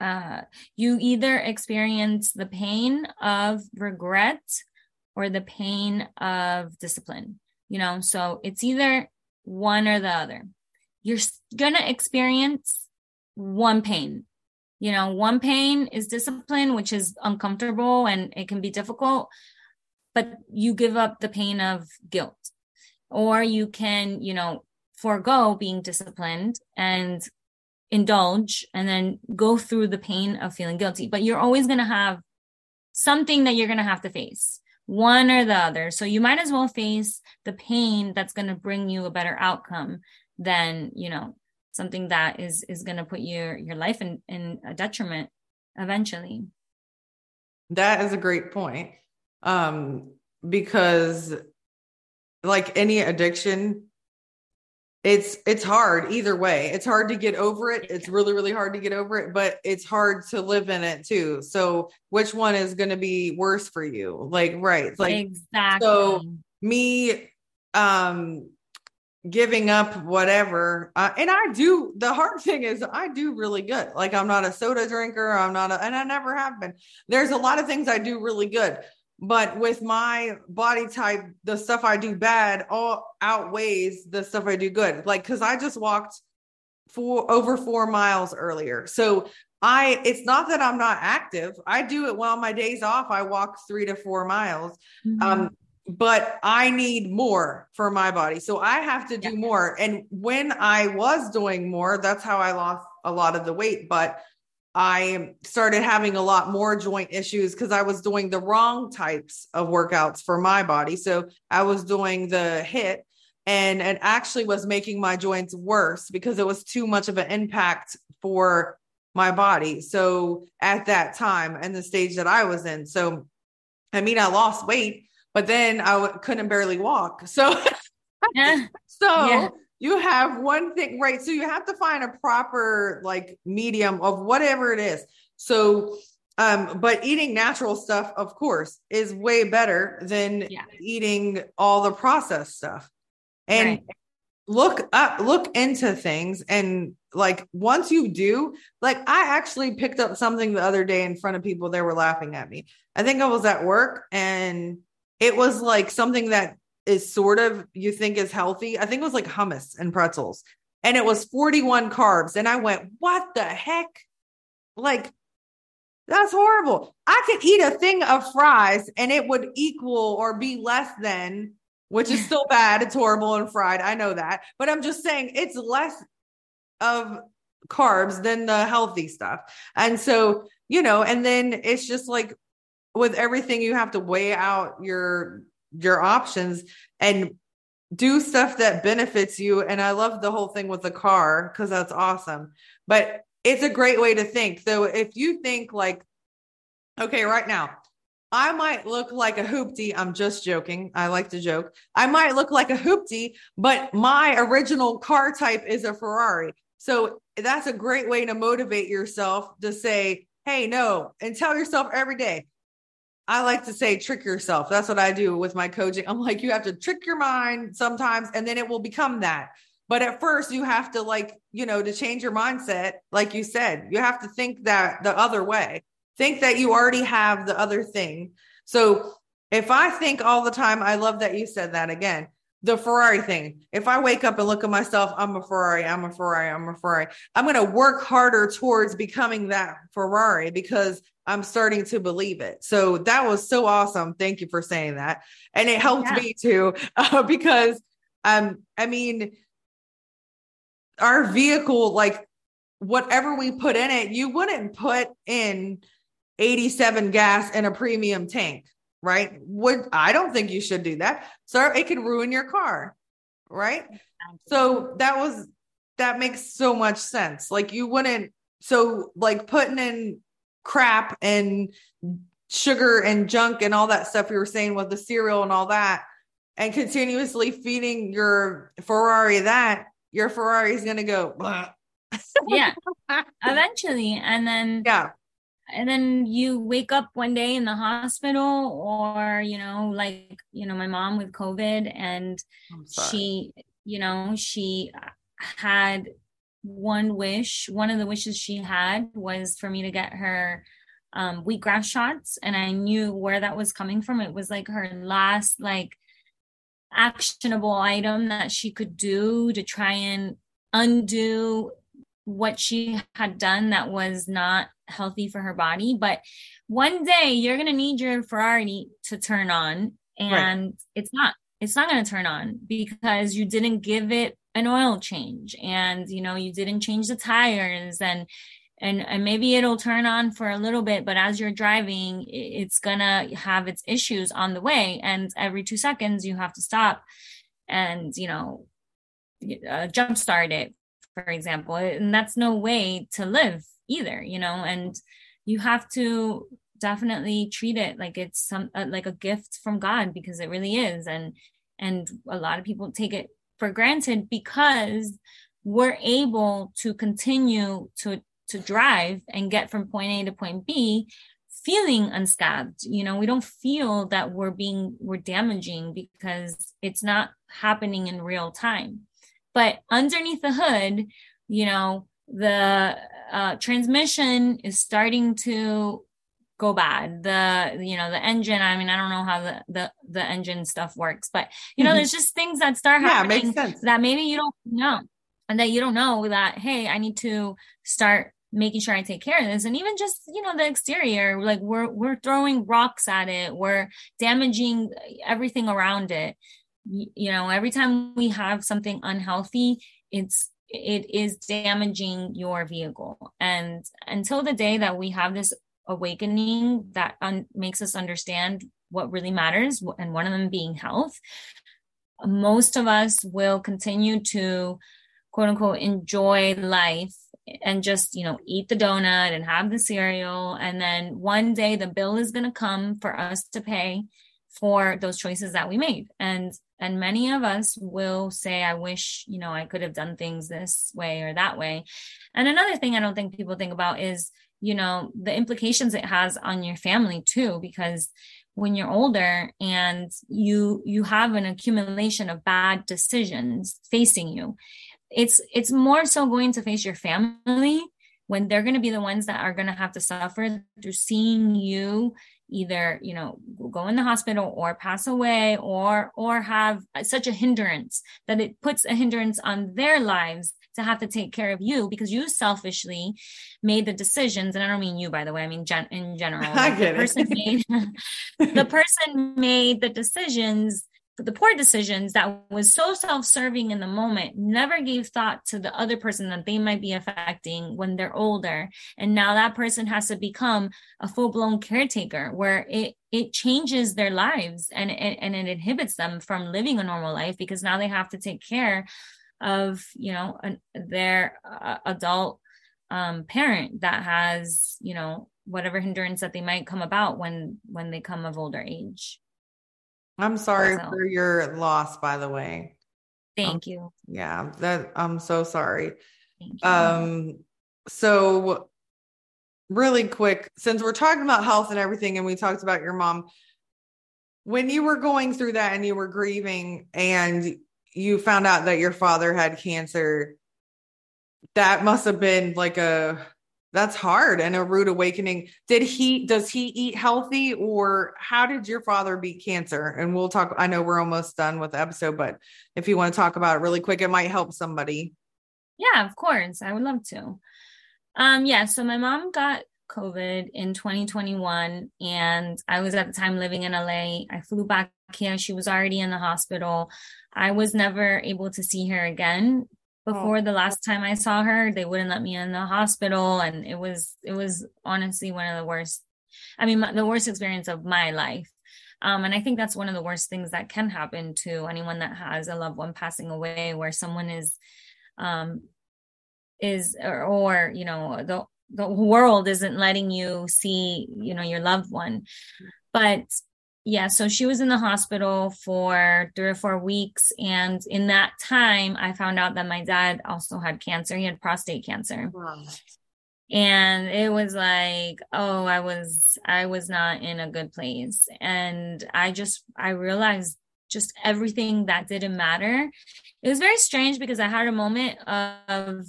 uh, you either experience the pain of regret or the pain of discipline you know? So it's either one or the other. You're gonna experience one pain. You know one pain is discipline which is uncomfortable and it can be difficult but you give up the pain of guilt. Or you can you know forego being disciplined and indulge and then go through the pain of feeling guilty. But you're always going to have something that you're going to have to face, one or the other. So you might as well face the pain that's going to bring you a better outcome than, you know, something that is is going to put your your life in in a detriment eventually. That is a great point. Um because like any addiction it's it's hard either way. It's hard to get over it. It's really really hard to get over it but it's hard to live in it too. So which one is going to be worse for you? Like right like exactly. so me um giving up whatever uh, and i do the hard thing is i do really good. Like i'm not a soda drinker. I'm not a and i never have been. There's a lot of things i do really good but with my body type the stuff i do bad all outweighs the stuff i do good. Like because i just walked four over four miles earlier. So i it's not that i'm not active. I do it while my days off. I walk three to four miles. Mm-hmm. um but i need more for my body. So i have to do yeah. more. And when i was doing more that's how i lost a lot of the weight. But I started having a lot more joint issues because I was doing the wrong types of workouts for my body. So I was doing the hit and it actually was making my joints worse because it was too much of an impact for my body. So at that time and the stage that I was in. So, I mean, I lost weight, but then I w- couldn't barely walk. So, [laughs] yeah. so. Yeah you have one thing right so you have to find a proper like medium of whatever it is so um but eating natural stuff of course is way better than yeah. eating all the processed stuff and right. look up look into things and like once you do like i actually picked up something the other day in front of people they were laughing at me i think i was at work and it was like something that is sort of you think is healthy. I think it was like hummus and pretzels. And it was 41 carbs. And I went, what the heck? Like, that's horrible. I could eat a thing of fries and it would equal or be less than, which is still bad. It's horrible and fried. I know that. But I'm just saying it's less of carbs than the healthy stuff. And so, you know, and then it's just like with everything, you have to weigh out your your options and do stuff that benefits you. And I love the whole thing with the car because that's awesome. But it's a great way to think. So if you think like, okay, right now, I might look like a hoopty. I'm just joking. I like to joke. I might look like a hoopty, but my original car type is a Ferrari. So that's a great way to motivate yourself to say, hey, no, and tell yourself every day, I like to say trick yourself. That's what I do with my coaching. I'm like, you have to trick your mind sometimes, and then it will become that. But at first, you have to, like, you know, to change your mindset, like you said, you have to think that the other way. Think that you already have the other thing. So if I think all the time, I love that you said that again the Ferrari thing. If I wake up and look at myself, I'm a Ferrari, I'm a Ferrari, I'm a Ferrari. I'm going to work harder towards becoming that Ferrari because I'm starting to believe it. So that was so awesome. Thank you for saying that. And it helped yeah. me too, [laughs] uh, because um, I mean, our vehicle, like whatever we put in it, you wouldn't put in 87 gas in a premium tank, right? Would I don't think you should do that. So it could ruin your car, right? So that was that makes so much sense. Like you wouldn't so like putting in crap and sugar and junk and all that stuff you were saying with the cereal and all that and continuously feeding your Ferrari that, your Ferrari is going to go. yeah. [laughs] Eventually. And then, yeah. And then you wake up one day in the hospital, or, you know, like, you know, my mom with COVID, and she, you know, she had one wish, one of the wishes she had was for me to get her um, wheatgrass shots, and I knew where that was coming from. It was like her last like actionable item that she could do to try and undo what she had done that was not healthy for her body. But one day you're gonna need your Ferrari to turn on, and right. it's not. It's not gonna turn on because you didn't give it an oil change and you know you didn't change the tires and and and maybe it'll turn on for a little bit but as you're driving it's gonna have its issues on the way and every two seconds you have to stop and you know uh, jump start it for example and that's no way to live either you know and you have to definitely treat it like it's some uh, like a gift from god because it really is. And and a lot of people take it for granted because we're able to continue to to drive and get from point A to point B feeling unscathed you know we don't feel that we're being we're damaging because it's not happening in real time. But underneath the hood you know the uh, transmission is starting to go bad the you know the engine i mean i don't know how the the, the engine stuff works but you know mm-hmm. there's just things that start happening yeah, that maybe you don't know and that you don't know that hey i need to start making sure I take care of this. And even just, you know, the exterior, like we're we're throwing rocks at it, we're damaging everything around it. You know, every time we have something unhealthy, it's it is damaging your vehicle. And until the day that we have this awakening that un- makes us understand what really matters, and one of them being health, most of us will continue to quote unquote enjoy life and just you know eat the donut and have the cereal and then one day the bill is going to come for us to pay for those choices that we made and and many of us will say i wish you know i could have done things this way or that way. And another thing i don't think people think about is you know the implications it has on your family too because when you're older and you you have an accumulation of bad decisions facing you it's it's more so going to face your family when they're going to be the ones that are going to have to suffer through seeing you either you know go in the hospital or pass away or or have such a hindrance that it puts a hindrance on their lives to have to take care of you because you selfishly made the decisions and i don't mean you by the way i mean gen- in general [laughs] get the person made [laughs] the person made the decisions the poor decisions that was so self-serving in the moment never gave thought to the other person that they might be affecting when they're older. And now that person has to become a full-blown caretaker where it it changes their lives and it, and it inhibits them from living a normal life because now they have to take care of you know an, their uh, adult um, parent that has you know whatever hindrance that they might come about when when they come of older age I'm sorry so. for your loss, by the way. Thank um, you. Yeah, that I'm so sorry. Um, so really quick, since we're talking about health and everything, and we talked about your mom, when you were going through that and you were grieving and you found out that your father had cancer, that must have been like a that's hard and a rude awakening. Did he does he eat healthy or how did your father beat cancer? And we'll talk I know we're almost done with the episode, but if you want to talk about it really quick, it might help somebody. Yeah, of course. I would love to. Um yeah, so my mom got COVID in 2021 and I was at the time living in LA. I flew back here. She was already in the hospital. I was never able to see her again. Before oh. the last time I saw her. They wouldn't let me in the hospital, and it was it was honestly one of the worst. I mean, the worst experience of my life. Um, and I think that's one of the worst things that can happen to anyone that has a loved one passing away, where someone is, um, is or, or you know the the world isn't letting you see you know your loved one. But yeah, so she was in the hospital for three or four weeks. And in that time, I found out that my dad also had cancer. He had prostate cancer. Wow. And it was like, oh, I was, I was not in a good place. And I just, I realized just everything that didn't matter. It was very strange because I had a moment of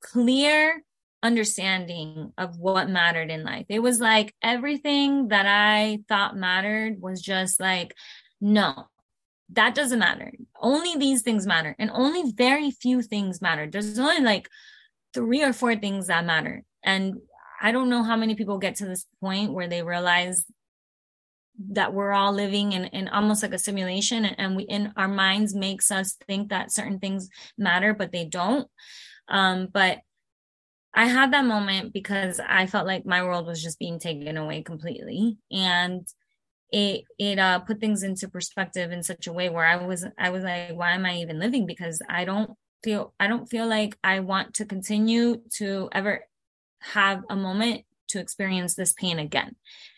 clear understanding of what mattered in life. It was like everything that I thought mattered was just like, no, that doesn't matter. Only these things matter. And only very few things matter. There's only like three or four things that matter. And I don't know how many people get to this point where they realize that we're all living in, in almost like a simulation and, and we in our minds makes us think that certain things matter, but they don't. Um, but I had that moment because I felt like my world was just being taken away completely. And it it uh put things into perspective in such a way where I was I was like, why am I even living? Because I don't feel I don't feel like I want to continue to ever have a moment to experience this pain again.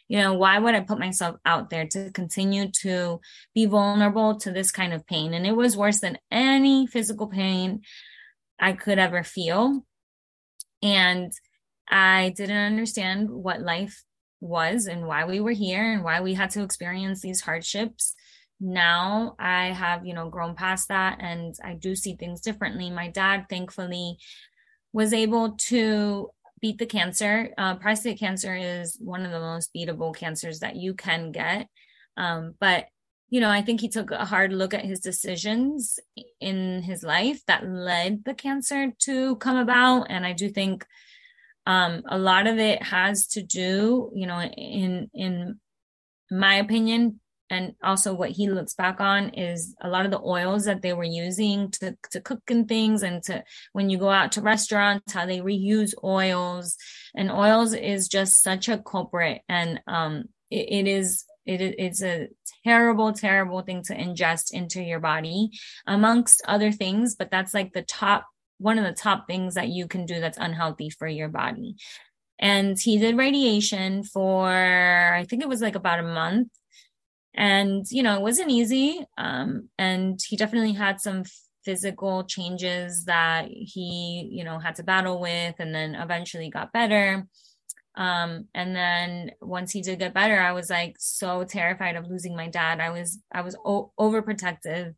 You know, why would I put myself out there to continue to be vulnerable to this kind of pain? And it was worse than any physical pain I could ever feel. And I didn't understand what life was and why we were here and why we had to experience these hardships. Now I have, you know, grown past that and I do see things differently. My dad, thankfully, was able to beat the cancer. Uh, prostate cancer is one of the most beatable cancers that you can get. Um, but you know, I think he took a hard look at his decisions in his life that led the cancer to come about. And I do think um, a lot of it has to do, you know, in in my opinion, and also what he looks back on is a lot of the oils that they were using to to cook and things, and to when you go out to restaurants, how they reuse oils, and oils is just such a culprit, and um, it, it is it, it's a terrible, terrible thing to ingest into your body, amongst other things. But that's like the top, one of the top things that you can do that's unhealthy for your body. And he did radiation for, I think it was like about a month. And, you know, it wasn't easy. Um, and he definitely had some physical changes that he, you know, had to battle with and then eventually got better. Um, and then once he did get better, I was like so terrified of losing my dad. I was I was o- overprotective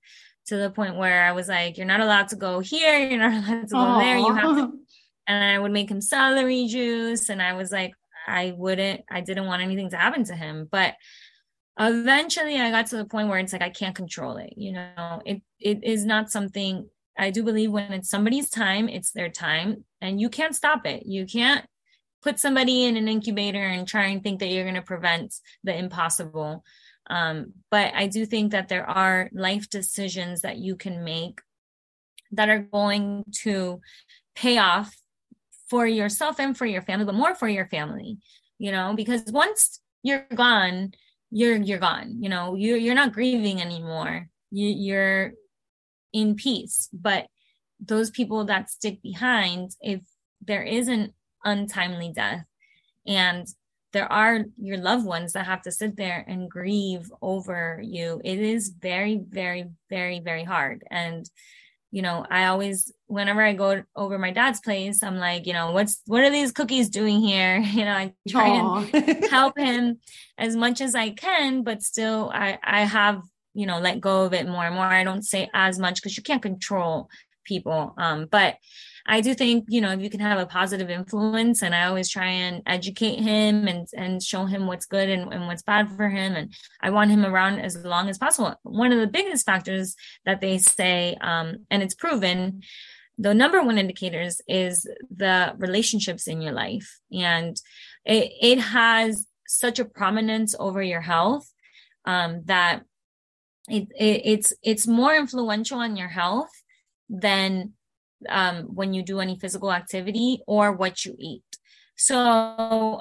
to the point where I was like, "You're not allowed to go here. You're not [laughs] allowed to go Aww. there. You have to." [laughs] And I would make him celery juice, and I was like, I wouldn't. I didn't want anything to happen to him, but eventually I got to the point where it's like I can't control it. You know, it it is not something I do believe when it's somebody's time, it's their time, and you can't stop it. You can't put somebody in an incubator and try and think that you're going to prevent the impossible. Um, but I do think that there are life decisions that you can make that are going to pay off for yourself and for your family, but more for your family, you know, because once you're gone, you're you're gone. You know, you you're not grieving anymore. You, you're in peace. But those people that stick behind, if there isn't untimely death. And there are your loved ones that have to sit there and grieve over you. It is very, very, very, very hard. And, you know, I always, whenever I go over my dad's place, I'm like, you know, what's, what are these cookies doing here? [laughs] You know, I try Aww. and [laughs] help him as much as I can, but still I, I have, you know, let go of it more and more. I don't say as much because you can't control people. Um, but I do think, you know, if you can have a positive influence and I always try and educate him and, and show him what's good and, and what's bad for him. And I want him around as long as possible. One of the biggest factors that they say, um, and it's proven, the number one indicators is the relationships in your life. And it, it has such a prominence over your health, um, that it, it, it's, it's more influential on your health than um, when you do any physical activity or what you eat. So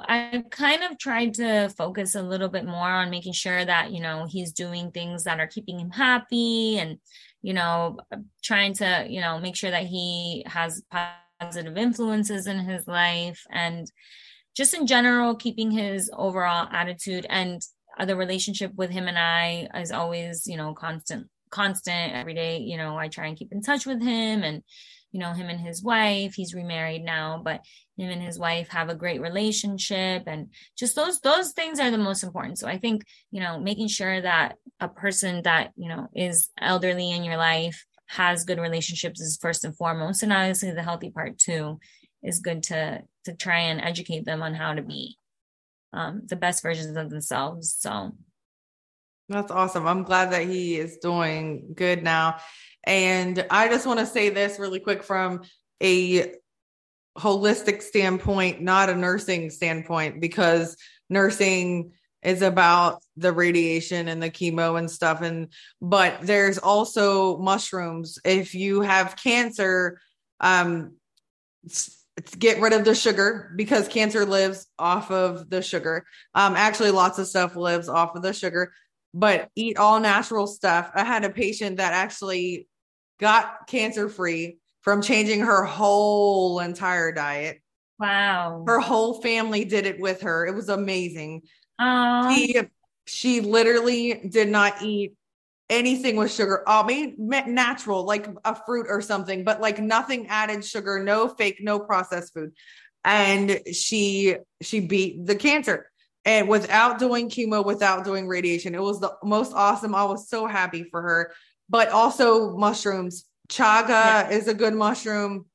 I kind of tried to focus a little bit more on making sure that, you know, he's doing things that are keeping him happy and, you know, trying to, you know, make sure that he has positive influences in his life and just in general, keeping his overall attitude and the relationship with him and I is always, you know, constant, constant every day. You know, I try and keep in touch with him and, you know him and his wife. He's remarried now but him and his wife have a great relationship and just those those things are the most important. So i think you know making sure that a person that you know is elderly in your life has good relationships is first and foremost and obviously the healthy part too is good to to try and educate them on how to be um, the best versions of themselves. So that's awesome. I'm glad that he is doing good now and I just want to say this really quick from a holistic standpoint, not a nursing standpoint, because nursing is about the radiation and the chemo and stuff and but there's also mushrooms if you have cancer um get rid of the sugar because cancer lives off of the sugar. Um, actually, lots of stuff lives off of the sugar, but eat all natural stuff. I had a patient that actually got cancer free from changing her whole entire diet. Wow. Her whole family did it with her. It was amazing. Aww. She she literally did not eat anything with sugar. I mean, natural, like a fruit or something, but like nothing added sugar, no fake, no processed food. And she she beat the cancer and without doing chemo, without doing radiation. It was the most awesome. I was so happy for her. But also mushrooms. Chaga yeah. is a good mushroom.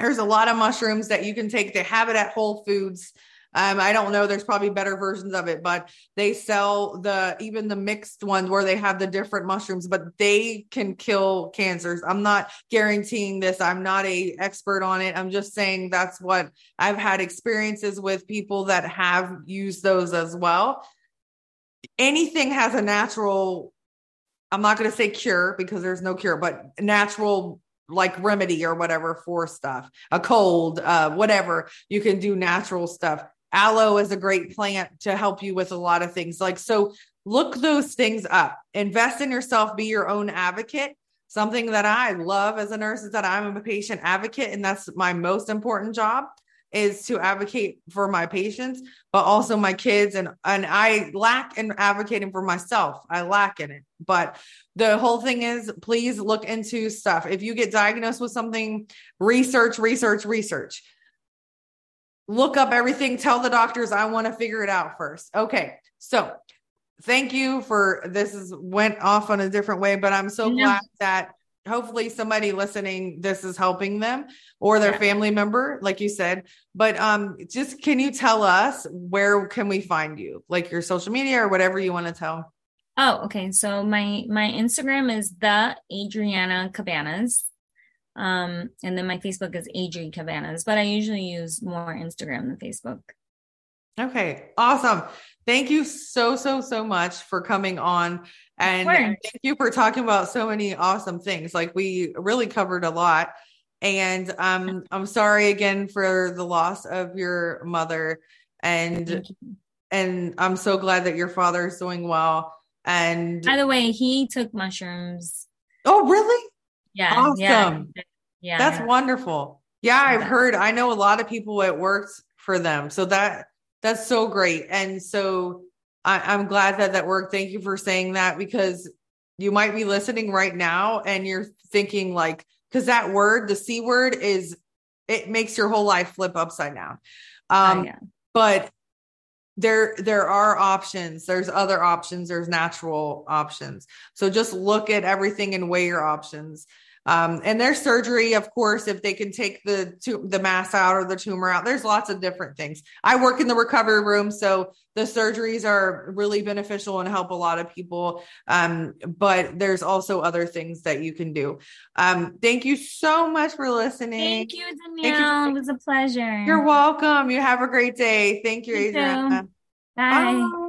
There's a lot of mushrooms that you can take. They have it at Whole Foods. Um, I don't know. There's probably better versions of it, but they sell the even the mixed ones where they have the different mushrooms, but they can kill cancers. I'm not guaranteeing this. I'm not a expert on it. I'm just saying that's what I've had experiences with people that have used those as well. Anything has a natural I'm not going to say cure because there's no cure, but natural like remedy or whatever for stuff, a cold, uh, whatever. You can do natural stuff. Aloe is a great plant to help you with a lot of things. Like so look those things up. Invest in yourself. Be your own advocate. Something that i love as a nurse is that i'm a patient advocate and that's my most important job is to advocate for my patients but also my kids. And and i lack in advocating for myself. I lack in it. But the whole thing is please look into stuff. If you get diagnosed with something research research research. Look up everything, tell the doctors I want to figure it out first. Okay. So thank you for this is went off on a different way, but I'm so glad that hopefully somebody listening this is helping them or their yeah. family member like you said. But um just can you tell us where can we find you? Like your social media or whatever you want to tell. Oh okay. So my my instagram is the adriana cabanas. Um, and then my Facebook is Adri Cabanas, but I usually use more Instagram than Facebook. Okay, awesome. Thank you so, so, so much for coming on. And thank you for talking about so many awesome things. Like we really covered a lot. And um, I'm sorry again for the loss of your mother. And and I'm so glad that your father is doing well. And by the way, he took mushrooms. Oh, really? Yeah. Awesome. Yeah. yeah That's yeah. wonderful. Yeah, I've heard I know a lot of people it works for them. So that that's so great. And so I, I'm glad that that worked. Thank you for saying that because you might be listening right now and you're thinking like, because that word, the C word, is it makes your whole life flip upside down. Oh, um, oh, yeah. but there there are options there's other options there's natural options so just look at everything and weigh your options um, and there's surgery, of course, if they can take the tu- the mass out or the tumor out. There's lots of different things. I work in the recovery room, so the surgeries are really beneficial and help a lot of people. Um, but there's also other things that you can do. Um, thank you so much for listening. Thank you, Danielle. Thank you. It was a pleasure. You're welcome. You have a great day. Thank you, you Adriana. Bye. Bye.